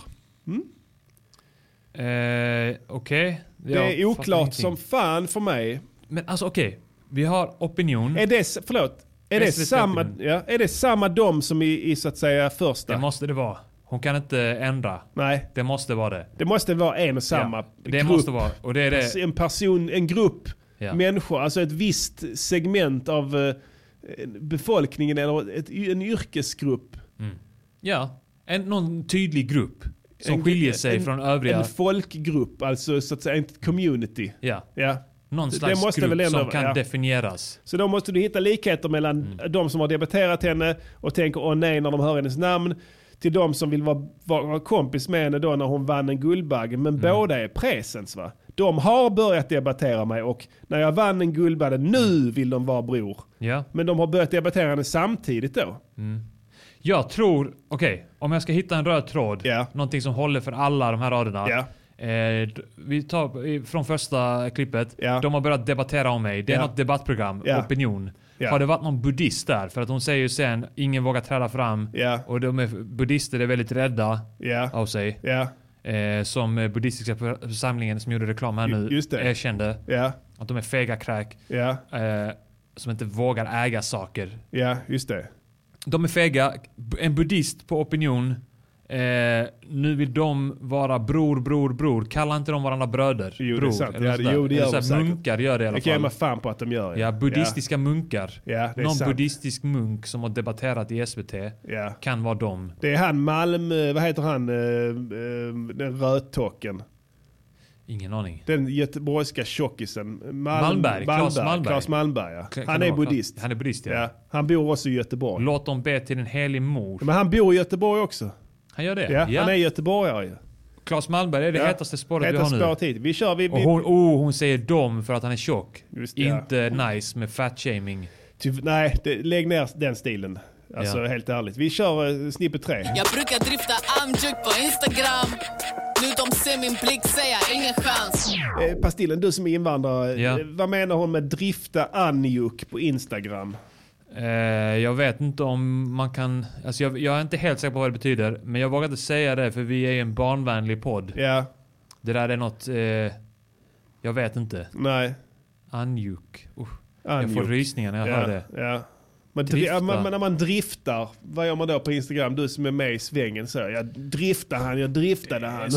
Eh, okej. Det är oklart som fan för mig. Men alltså okej. Vi har opinion. Är det, förlåt, är det, samma, ja, är det samma dom som i, i så att säga första? Det måste det vara. Hon kan inte ändra. Nej. Det måste vara det. Det måste vara en och samma Ja, det grupp. måste vara. Och det är det. En person, en grupp Ja. människor, alltså ett visst segment av eh, befolkningen eller ett, en yrkesgrupp. Ja. En, någon tydlig grupp. Som En- skiljer sig en, från övriga. En folkgrupp, alltså så att säga ett community. Ja. Ja. Någon slags måste grupp väl ändå- som kan ja. definieras. Så då måste du hitta likheter mellan de som har debatterat henne och tänker åh nej när de hör hennes namn. Till de som vill vara, vara kompis med henne då när hon vann en Guldbagge. Men båda är presens va. De har börjat debattera mig och när jag vann en Guldbagge, nu vill de vara bror. Ja. Men de har börjat debattera henne samtidigt då. Jag tror, okej, om jag ska hitta en röd tråd, någonting som håller för alla de här raderna. Eh, d- vi tar från första klippet. De har börjat debattera om mig. Det är Ja. något debattprogram, opinion. Har det varit någon buddhist där? För att hon säger ju sen, ingen vågar träda fram. Och de är, buddhister är väldigt rädda av sig. Eh, som eh, buddhistiska för- församlingen som gjorde reklam här nu Just det. erkände. Ja. Att de är fega kräk. Ja. Eh, som inte vågar äga saker. Ja, just det. De är fega. En buddhist på opinion. Eh, nu vill de vara bror, bror, bror. Kallar inte de varandra bröder? Jo, bror, det är sant. Ja, det, jo, det gör de säkert. Munkar gör det i alla Det kan jag fall. med fan på att de gör. Ja, buddhistiska munkar. Ja, det är Någon sant. buddhistisk munk som har debatterat i SVT Ja. kan vara dem. Det är han Malm, vad heter han, eh, eh, den rödtocken. Ingen aning. Den göteborgska tjockisen. Malm, Malmberg, Claes Malmberg. Claes Malmberg ja. Kan Han är buddhist. Han är buddhist ja. Ja. Han bor också i Göteborg. Låt dem be till en helig mor. Men han bor i Göteborg också. Han gör det? Ja, han är göteborgare ju. Claes Malmberg är det Ja. hetaste spåret vi Hetaste har nu. spåret hit. Vi kör, vi, vi, Och hon, oh, hon säger dom för att han är tjock. Just det, ja. Inte nice med fat-shaming. Nej, det, lägg ner den stilen. Alltså Ja. helt ärligt. Vi kör uh, snippet tre. Jag brukar drifta amjuk på Instagram. Nu de ser min blick säga ingen chans. Eh, Pastillen, du som är invandrare. Ja. eh, Vad menar hon med drifta anjuk på Instagram? Eh, jag vet inte om man kan... Alltså jag, jag är inte helt säker på vad det betyder. Men jag vågar inte säga det för vi är en barnvänlig podd. Ja. Det där är något... Eh, jag vet inte. Nej. Anjuk. Jag Anjuk. får rysningar när jag ja, hör det. Ja. Man dri- Drifta. ja, man, men när man driftar, vad gör man då på Instagram? Du som är med i svängen så. Jag driftade han, jag driftade han.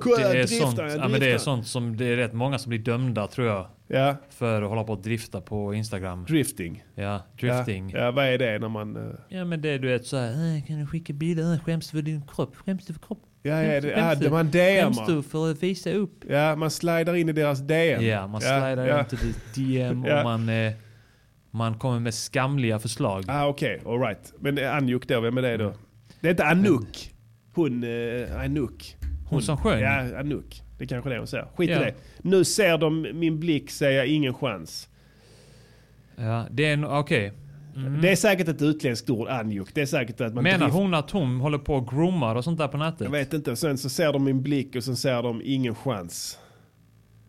Kolla, Det är, [laughs] sånt, jag ja, men det är driftade. sånt som det är rätt många som blir dömda tror jag. Ja. För att hålla på och drifta på Instagram. Drifting. Ja, drifting. Ja, ja, vad är det när man... eh, Ja men det är du vet såhär, äh, kan du skicka bilder? Äh, Skäms du för din kropp? Skäms du för kropp? Ja, ja, det, skäms ja, man Skäms DMar. du för att visa upp? Ja, man slidar in i deras DM. Ja, man Ja, slidar ja. inte till DM och man, eh, man kommer med skamliga förslag. Ah, Okej, okay, alright. Men Anjuk då, vem är det då? Det är inte Anouk. Hon, eh, Anouk. Hon som sjöng? Ja, Anouk. Det är kanske är det hon säger. Skit Ja. i det. Nu ser de min blick säga ingen chans. Ja, det är okej. Mm. Det är säkert ett utländskt ord, Anjuk. Det är säkert att man Menar drift- hon att hon håller på och groomar och sånt där på nätet? Jag vet inte. Sen så ser de min blick och sen ser de ingen chans.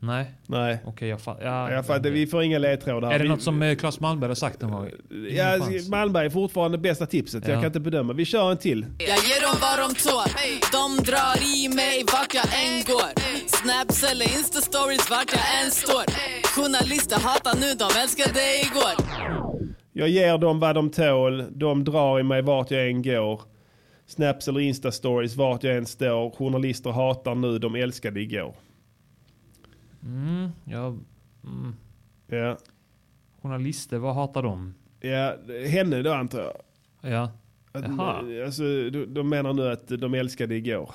Nej. Nej. Okej, jag fattar. Ja, Ja, för att vi får inga ledtrådar. Är det Vi- något som eh, Claes Malmberg har sagt någon gång? Ja. Malmberg är fortfarande bästa tipset. Jag Ja. kan inte bedöma. Vi kör en till. Jag ger dem vad de tål De drar i mig vart jag än går Snaps eller instastories vart jag än står Journalister hatar nu, de älskade igår Jag ger dem vad de tål. De drar i mig vart jag än går. Snaps eller Insta-stories vart jag än står. Journalister hatar nu, de älskade igår. Mm, ja. Mm. Ja. Journalister, vad hatar de? Ja, henne då antar jag. Ja. Att, Jaha. alltså, de, menar nu att de älskade igår.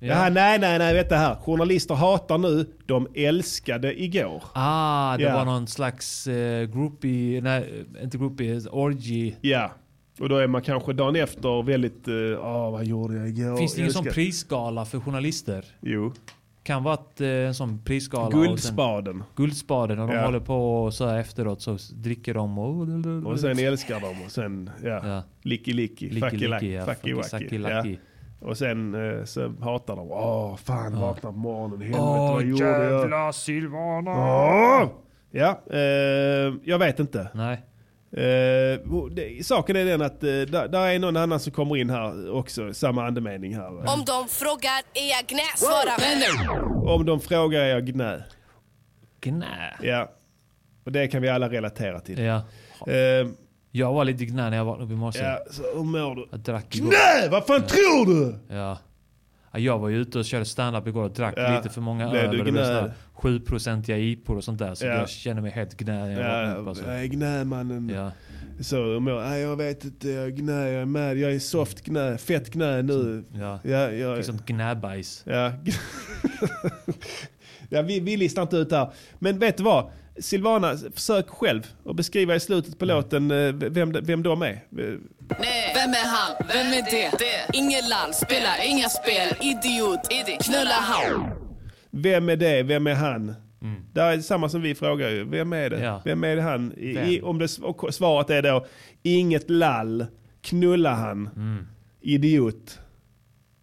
Ja. Ja. nej, nej, nej, vänta här. Journalister hatar nu, de älskade igår. Ah, det Ja. var någon slags eh, groupie, nej inte groupie, orgy. Ja, och då är man kanske dagen efter väldigt, eh, ah vad gjorde jag igår? Finns det ingen sån prisgala för journalister? Jo. Kan vara att, eh, en sån prisgala. och Guldspaden. Sen, guldspaden och de Ja. håller på och så här efteråt så dricker de och... Och sen älskar de och sen, ja, Ja. licky licky, Licky, fucky ja, wacky. Ja. Och sen eh, så hatar de, åh fan vaknar på morgonen, helvete Åh vad gjorde jag? jävla Silvana! Åh! Ja, eh, jag vet inte. Nej. Eh, det, saken är den att eh, där, där är någon annan som kommer in här också, samma andemening här. Om de frågar är jag gnä, svara vänner. Om de frågar är jag gnä. Gnä? Ja. Och det kan vi alla relatera till. Ja. Eh, Jag var lite gnä när jag vaknade upp i morse. ja, så hur mår du? Jag drack igår. Gnä! Vad fan tror du? Ja. Ja, Jag var ju ute och körde stand-up igår och drack Ja. lite för många öl. du det gnä? sådär 7-procentiga IPor och sånt där. Så Ja. jag känner mig helt gnä jag upp. Ja, Alltså. jag är gnämannen. Ja. Så mår Nej, jag vet inte, jag gnä, jag är med. Jag är soft gnä, fett gnä nu. Ja. Ja, jag, sånt gnäbajs. Ja, [laughs] ja vi, vi listar inte ut här. Men vet du vad? Silvana, försök själv att beskriva i slutet på låten eh, vem, vem de är. Nej. Vem är han? Vem är det? Ingen lall, spelar inga spel Idiot, knulla han Vem är det? Vem är han? Det är samma som vi frågar ju. Vem är det? Mm. Ja. Vem är det han? I, om det, svaret är då inget lall, knulla han, Mm. idiot.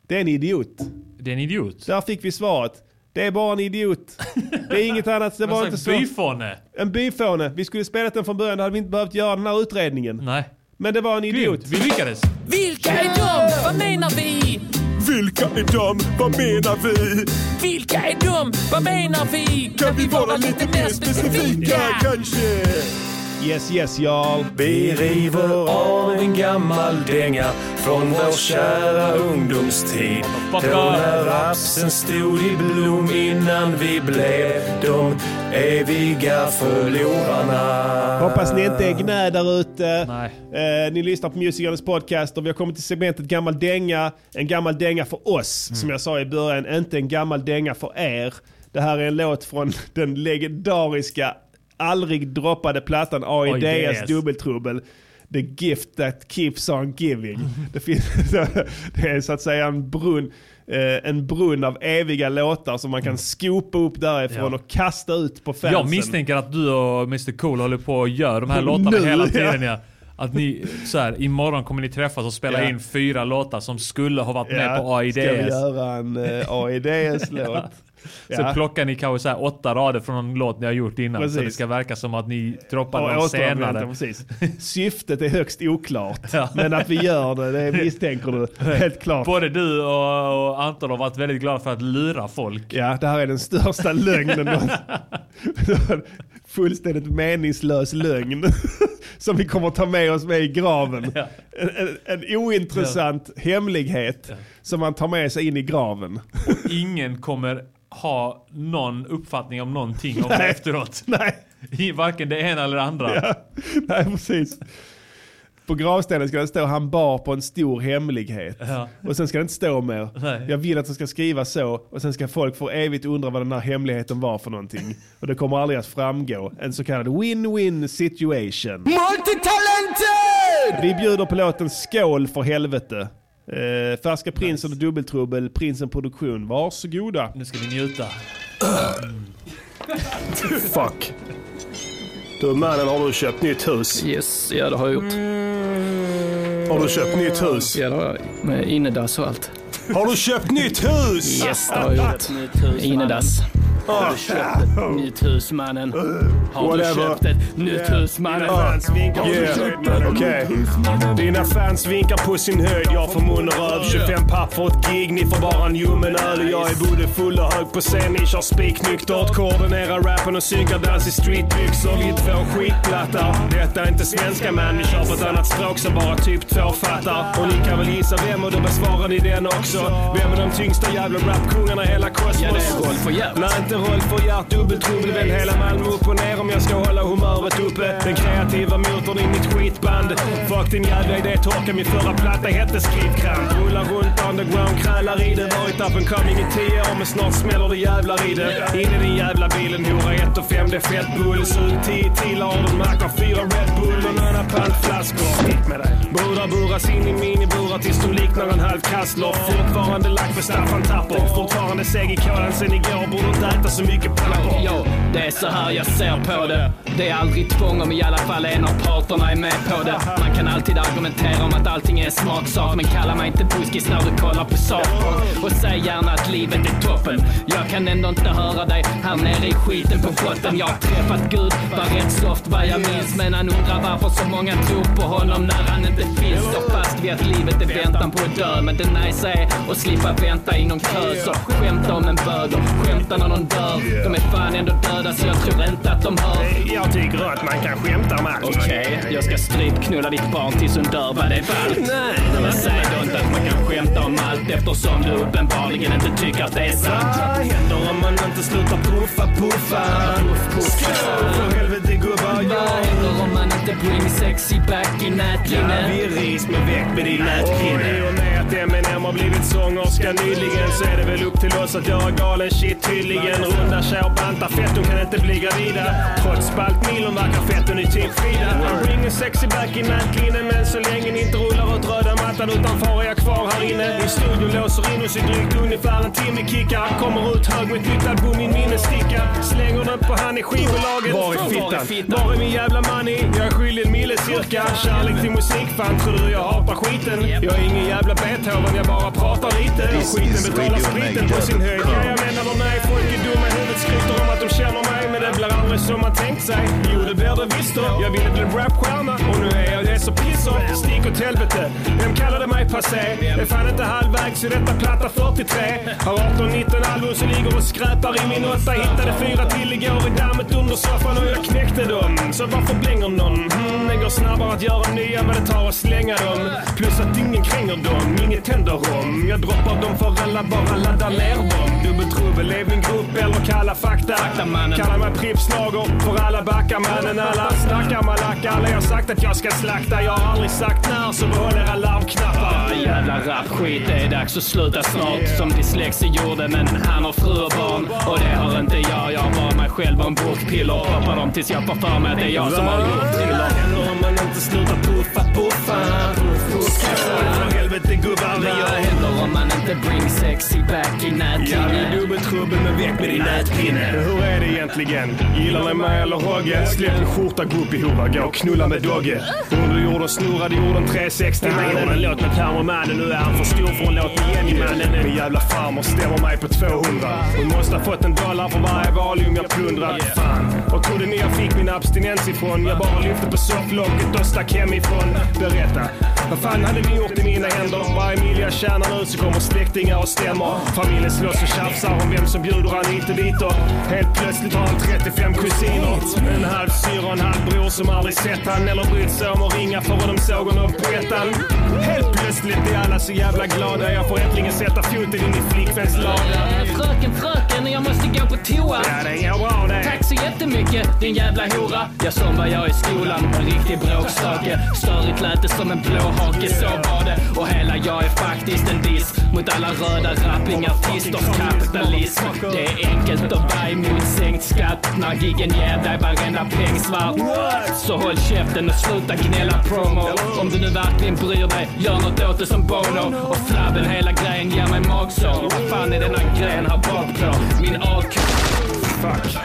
Det är en idiot. Det är en idiot. Där fick vi svaret. Det är bara en idiot. Det är inget annat. Det [laughs] var inte så. byfåne. En byfåne. Vi skulle spelat den från början. Då hade vi inte behövt göra den här utredningen. Nej. Men det var en idiot. Vi lyckades. Vilka är de? Vad menar vi? Vilka är de? Vad menar vi? Vilka är de? Vad menar vi? Kan vi vara lite mer specifika kanske? Yes, yes, Jarl. Vi river av en gammal dänga från vår kära ungdomstid. Då när rapsen stod i blom innan vi blev de eviga förlorarna. Hoppas ni inte är gnä där ute. Nej. Eh, ni lyssnar på Musikernas podcast och vi har kommit till segmentet gammal dänga. En gammal dänga för oss, Mm. som jag sa i början. Inte en gammal dänga för er. Det här är en låt från den legendariska, aldrig droppade plattan AIDs AIDs. dubbeltrubbel. The gift that keeps on giving. [laughs] Det, finns, [laughs] det är så att säga en brunn, eh, en brunn av eviga låtar som man kan skopa upp därifrån Mm. Ja. och kasta ut på fansen. Jag misstänker att du och Mr Cool håller på och gör de här [laughs] låtarna Nu, hela tiden. Ja. Att ni, så här, imorgon kommer ni träffas och spela Ja. in fyra låtar som skulle ha varit med på AIDs. Ska vi göra en uh, AIDs-låt? Så plockar ni kanske så här åtta rader från någon låt ni har gjort innan. Så Precis. det ska verka som att ni droppar Ja, den senare. Precis. [laughs] Syftet är högst oklart. Ja. Men att vi gör det, det misstänker du. [laughs] Helt klart. Både du och, och Anton har varit väldigt glada för att lura folk. Ja, det här är den största lögnen. [laughs] Fullständigt meningslös lögn. Som vi kommer ta med oss med i graven. Ja. En, en, en ointressant hemlighet som man tar med sig in i graven. Ingen kommer ha någon uppfattning om någonting om [laughs] Nej. efteråt. [laughs] Nej. I varken det ena eller det andra. Ja. [laughs] Nej, precis. På gravstenen ska det stå han bar på en stor hemlighet. Ja. Och sen ska det inte stå mer. Nej. Jag vill att det ska skriva så och sen ska folk få evigt undra vad den här hemligheten var för någonting. Och det kommer aldrig att framgå. En så kallad win-win situation. Multitalented! Vi bjuder på låten Skål för helvete. Eh, Färska Prinsen och Dubbeltrubbel, Prinsen Produktion. Varsågoda. Nu ska vi njuta. Fuck. Du mannen, har du köpt nytt hus? Yes, ja det har jag gjort. Har du köpt nytt hus? Ja det har jag. Med innedass och allt. Har du köpt nytt hus? Yes, det har jag gjort. Innedass. Har du köpt ett nytt hus mannen? Har du köpt ett nytt hus mannen? Yeah. Okej. Dina fans vinkar på sin höjd. Jag får mun och röv. 25 papp för ett gig. Ni får bara en ljummen öl. Jag är både full och hög på scen. Ni kör spiknyktert. Koordinerar rappen och synkar dans i streetbyxor. Vi två skitplattar. Detta är inte svenska man. Vi kör på ett annat språk som bara typ två fattar. Och ni kan väl gissa vem och då besvarar ni den också. Vem är de tyngsta jävla rapkungarna i hela kosmos? Ja, det är Rolf och Gert. Nej, inte Rolf Gert. Dubbeltrubbel. Vänd hela Malmö upp och ner om jag ska hålla humöret uppe. Den kreativa motorn i mitt skitband. Fuck din jävla idé. Torka min förra platta hette Skrivkramp. Rullar runt underground, krälar i det. Varit up and coming i tio år men snart smäller det jävlar i det. In i din jävla bilen hora. 1 och 5 det är fett bull. Sug 10 till har du mackar, fyra Red Bull och några pantflaskor. Hit med dig. Brudar buras in i miniburar tills de liknar en halv kassler. Fortfarande lack för Staffan Tapper. Fortfarande seg i kolan sen igår. Borde inte äta så mycket papper. Ja, det är så här jag ser på det. Det är aldrig tvång om i alla fall en av parterna är med på det. Man kan alltid argumentera om att allting är en smaksak. Men kalla mig inte buskis när du kollar på saker. Och säg gärna att livet är toppen. Jag kan ändå inte höra dig här nere i skiten på botten. Jag har träffat Gud, var rätt soft vad jag minns. Men han undrar varför så många tror på honom när han inte finns. Står fast vid att livet är väntan på att dö. Men det nice är att slippa vänta i någon kö. Så skämta om en bög och skämta när någon dör. De är fan ändå döda så jag tror inte att de hör. Jag tycker att man kan skämta med allt. Okej, jag ska strypknulla ditt barn tills hon dör, vad det är ballt. Nej. Men säg då inte att man kan skämta om allt eftersom du uppenbarligen inte tycker att det är sant. Vad händer om man inte slutar puffa, puffa? Skål för helvete gubbar. Vad man inte bring sexy back i Ja, nätlinne? vi ris med väck med din nätkille. Och i och med att Eminem har blivit sångerska nyligen så är det väl upp till oss att göra galen shit tydligen. Runda kär, banta fett, hon kan inte bli gravida. Trots spaltmilon verkar fett, hon är typ Frida. I'm bringing sexy back i nätlinne men så länge ni inte rullar ut röda mattan utanför är jag kvar här inne. I studion låser in oss i drygt ungefär en timme kickar. Kommer ut hög med ett nytt album i minnessticka. Slänger den på han i skivbolaget. Var är fittan? Var är min jävla money? Jag är skyldig en mille cirka. Kärlek till musik, fan tror du jag hatar skiten? Jag är ingen jävla Beethoven, jag bara pratar lite. Och skiten betalar spriten på sin höjd. Ja, jag menar vad nej, folk är skryter om att de känner mig. Men det blir aldrig som man tänkt sig. Jo, det blir det visst då. Jag ville bli rapstjärna och nu är jag det så pissar. Stick åt helvete. Vem kallade mig passé? Det är fan inte halvvägs i detta platta 43. Har 18-19 album som ligger och skräpar i min åtta. Hittade fyra till igår i dammet under soffan och jag knäckte dem. Så varför blänger någon? Hmm, det går snabbare att göra nya än vad det tar att slänga dem. Plus att ingen kränger dem, inget tänder om. Jag droppar dem för alla, bara laddar ner dem. Dubbeltrubbel är min grupp eller kalla fakta. Kalla mig Prippslager för alla backar mannen. Alla snackar malacka. Alla har sagt att jag ska slakta. Jag har aldrig sagt när, så behåll era larmknappar. Ja, jävla rapskit, det är dags att sluta snart. Som dyslexi gjorde, men han har fru och barn. Och det har inte jag, jag har bara mig själv och en bokpiller. Poppar dem tills jag får för mig att det är jag som har gjort thriller. Händer om man inte slutar puffa, puffa? För helvete gubbar, Vad gör händer om man inte bring sexy back i Ja, det nätlinne? är dubbeltrubbel men väck med din nätpinne. Hur är det egentligen? Gillar ni mig eller Hogge? Släpp din skjorta, gå upp i hova, gå och knulla med Dogge. Under jorden snurrade jorden 360 mannen. En låt med termomannen, nu är han för stor för en låt med Jenny-mannen. Min jävla farmor stämmer mig på 200. Hon måste ha fått en dollar för varje valium jag plundrat. Fan, var trodde ni jag fick min abstinens ifrån? Jag bara lyfte på sofflocket och stack hemifrån. Berätta, vad fan hade ni gjort i mina händer? Vad Emilia tjänar nu så kommer släktingar och stämmer. Familjen slåss och tjafsar om vem som bjuder han inte dit och helt plötsligt har han 35 kusiner. En halv syra och en halv bror som aldrig sett han eller brytt sig om att ringa för vad de såg honom på ettan. Helt plötsligt är alla så jävla glada. Jag får äntligen sätta foten i flickväns lada. Eh, Fröken, fröken, jag måste gå på toa. Ja, det går bra det. Tack så jättemycket, din jävla hora. Jag som var jag i skolan, en riktig bråkstake. Störigt lät det som en blåhake, så var det. Och hela jag är faktiskt en diss mot alla röda rappingartisters kapitalism. Det är enkelt att vara emot sänkt skatt när giggen ger dig varenda peng svart. Så håll käften och sluta gnälla promo. Om du nu verkligen bryr dig, gör något åt det som Bono. Och flabben, hela grejen ger mig magsår. Vad fan är denna gren här bak? Min AK. Fuck.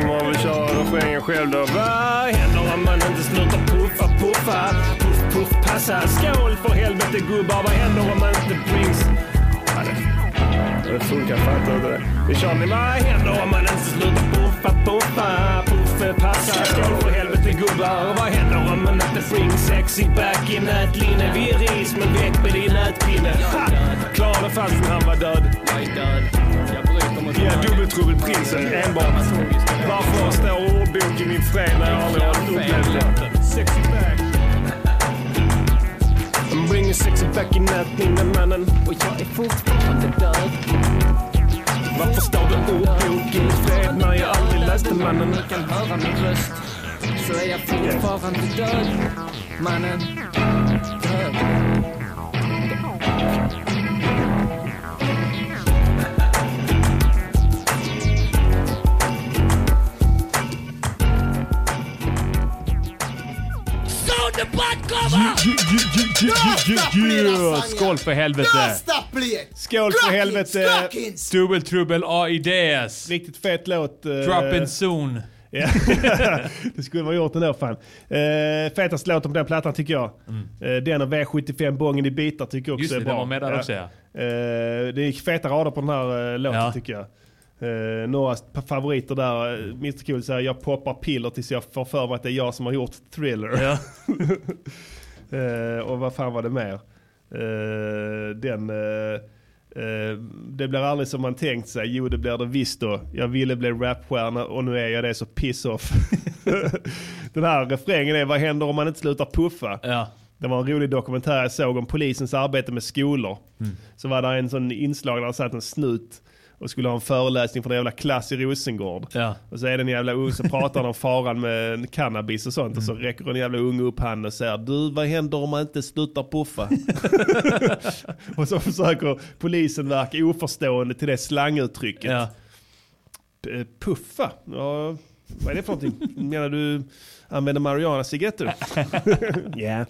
Får man väl köra refrängen själv då. Vad händer om man inte slutar puffa, puffa? Puff, puff, passa. Skål för helvete gubbar. Vad händer om man inte brings... Det- funkar fan inte det. Vi kör med vad händer om man inte slutar puffa, puffa, kaffe passar. Skål för helvete gubbar. Vad händer om man inte fring? sexy back i nätlinne? Vi är ris men väck med din nätpinne. Ha! Klarade fastän han var död. Jag är död. Jag bryter mot Ja, dubbeltrubbelprinsen enbart. Varför står ordbok i min fred när jag aldrig har upplevt det? Sexy back. Bring bringing sexy back i nätlinne mannen. Och jag är fortfarande död. Varför står det ordbok i min fred när jag aldrig läste mannen? Ni kan höra min röst. Så är jag fortfarande död. Mannen. Död. Yeah, Skål för helvete! Stop playing! Skål för helvete! Clockins! Dubbeltrubbel AIDS. Riktigt fet låt. eh, Drop in soon. [laughs] Ja. det skulle man gjort ändå fan. Uh, fetast låten på den plattan tycker jag. Eh, den och V75 Bången i bitar tycker jag också Just det, är bra. den var med där också, ja. Eh, det är feta rader på den här uh, låten Ja. tycker jag. Uh, några favoriter där. Mr Cool säger jag poppar piller tills jag får för mig att det är jag som har gjort Thriller. Ja. [laughs] Eh, och vad fan var det mer? Eh, den... eh, eh, det blir aldrig som man tänkt sig. Jo, det blir det visst då. Jag ville bli rapstjärna och nu är jag det, så piss off. [laughs] den här refrängen är, vad händer om man inte slutar puffa? Ja. Det var en rolig dokumentär jag såg om polisens arbete med skolor. Mm. Så var det en sån inslag där det satt en snut och skulle ha en föreläsning för en jävla klass i Rosengård. Ja. Och så är det en jävla ung, så pratar han om faran med cannabis och sånt. Och så räcker en jävla ung upp handen och säger Du, vad händer om man inte slutar puffa? [laughs] och så försöker polisen verka oförstående till det slanguttrycket. Ja. Puffa? Ja, vad är det för någonting? Menar du använder marijuana-cigaretter? [laughs] Ja.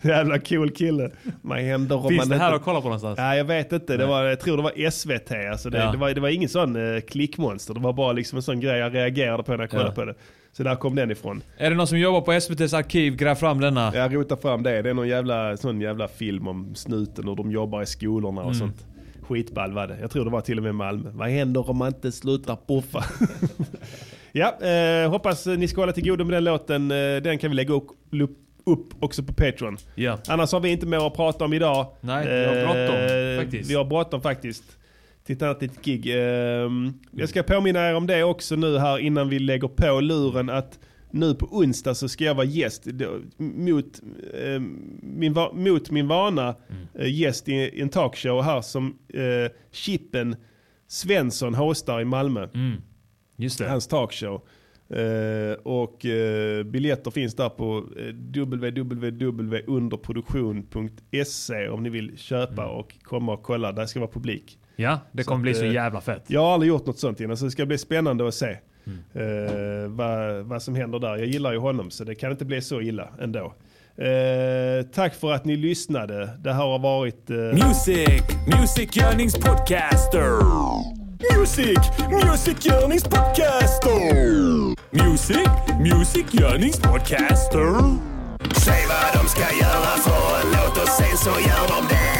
[laughs] Jävla cool kille. Vad händer Finns man det här inte... att kolla på någonstans? Nej, jag vet inte. Det var, jag tror det var SVT. Alltså det, Ja. det, var, det var ingen sån eh, klickmonster. Det var bara liksom en sån grej jag reagerade på när jag kollade Ja. på det. Så där kom den ifrån. Är det någon som jobbar på SVTs arkiv? Gräv fram denna. Jag rotar fram det. Det är någon jävla, sån jävla film om snuten och de jobbar i skolorna och Mm. sånt. Skitball var det. Jag tror det var till och med Malmö. Vad händer om man inte slutar puffa? [laughs] ja, eh, hoppas ni ska hålla till godo med den låten. Eh, den kan vi lägga upp, upp, också på Patreon. Ja. Annars har vi inte mer att prata om idag. Nej, vi har bråttom, Eh, faktiskt. Vi har bråttom faktiskt. Till ett annat litet gig. Eh, jag ska påminna er om det också nu här innan vi lägger på luren att nu på onsdag så ska jag vara gäst mot, eh, min, mot min vana eh, gäst i, en talkshow här som Chippen Svensson hostar i Malmö. Just det. Hans talkshow. Eh, och eh, biljetter finns där på eh, www.underproduktion.se om ni vill köpa och komma och kolla. Där ska vara publik. Ja, det kommer att, bli så jävla fett. Jag har aldrig gjort något sånt innan så det ska bli spännande att se Mm. vad, vad som händer där. Jag gillar ju honom så det kan inte bli så illa ändå. Eh, tack för att ni lyssnade. Det här har varit... Eh, Music, Music Yearnings Podcaster. Music, Music Yearnings Podcaster. Music, Music Yearnings Podcaster. Säg vad de ska göra för en låt och sen så gör de det.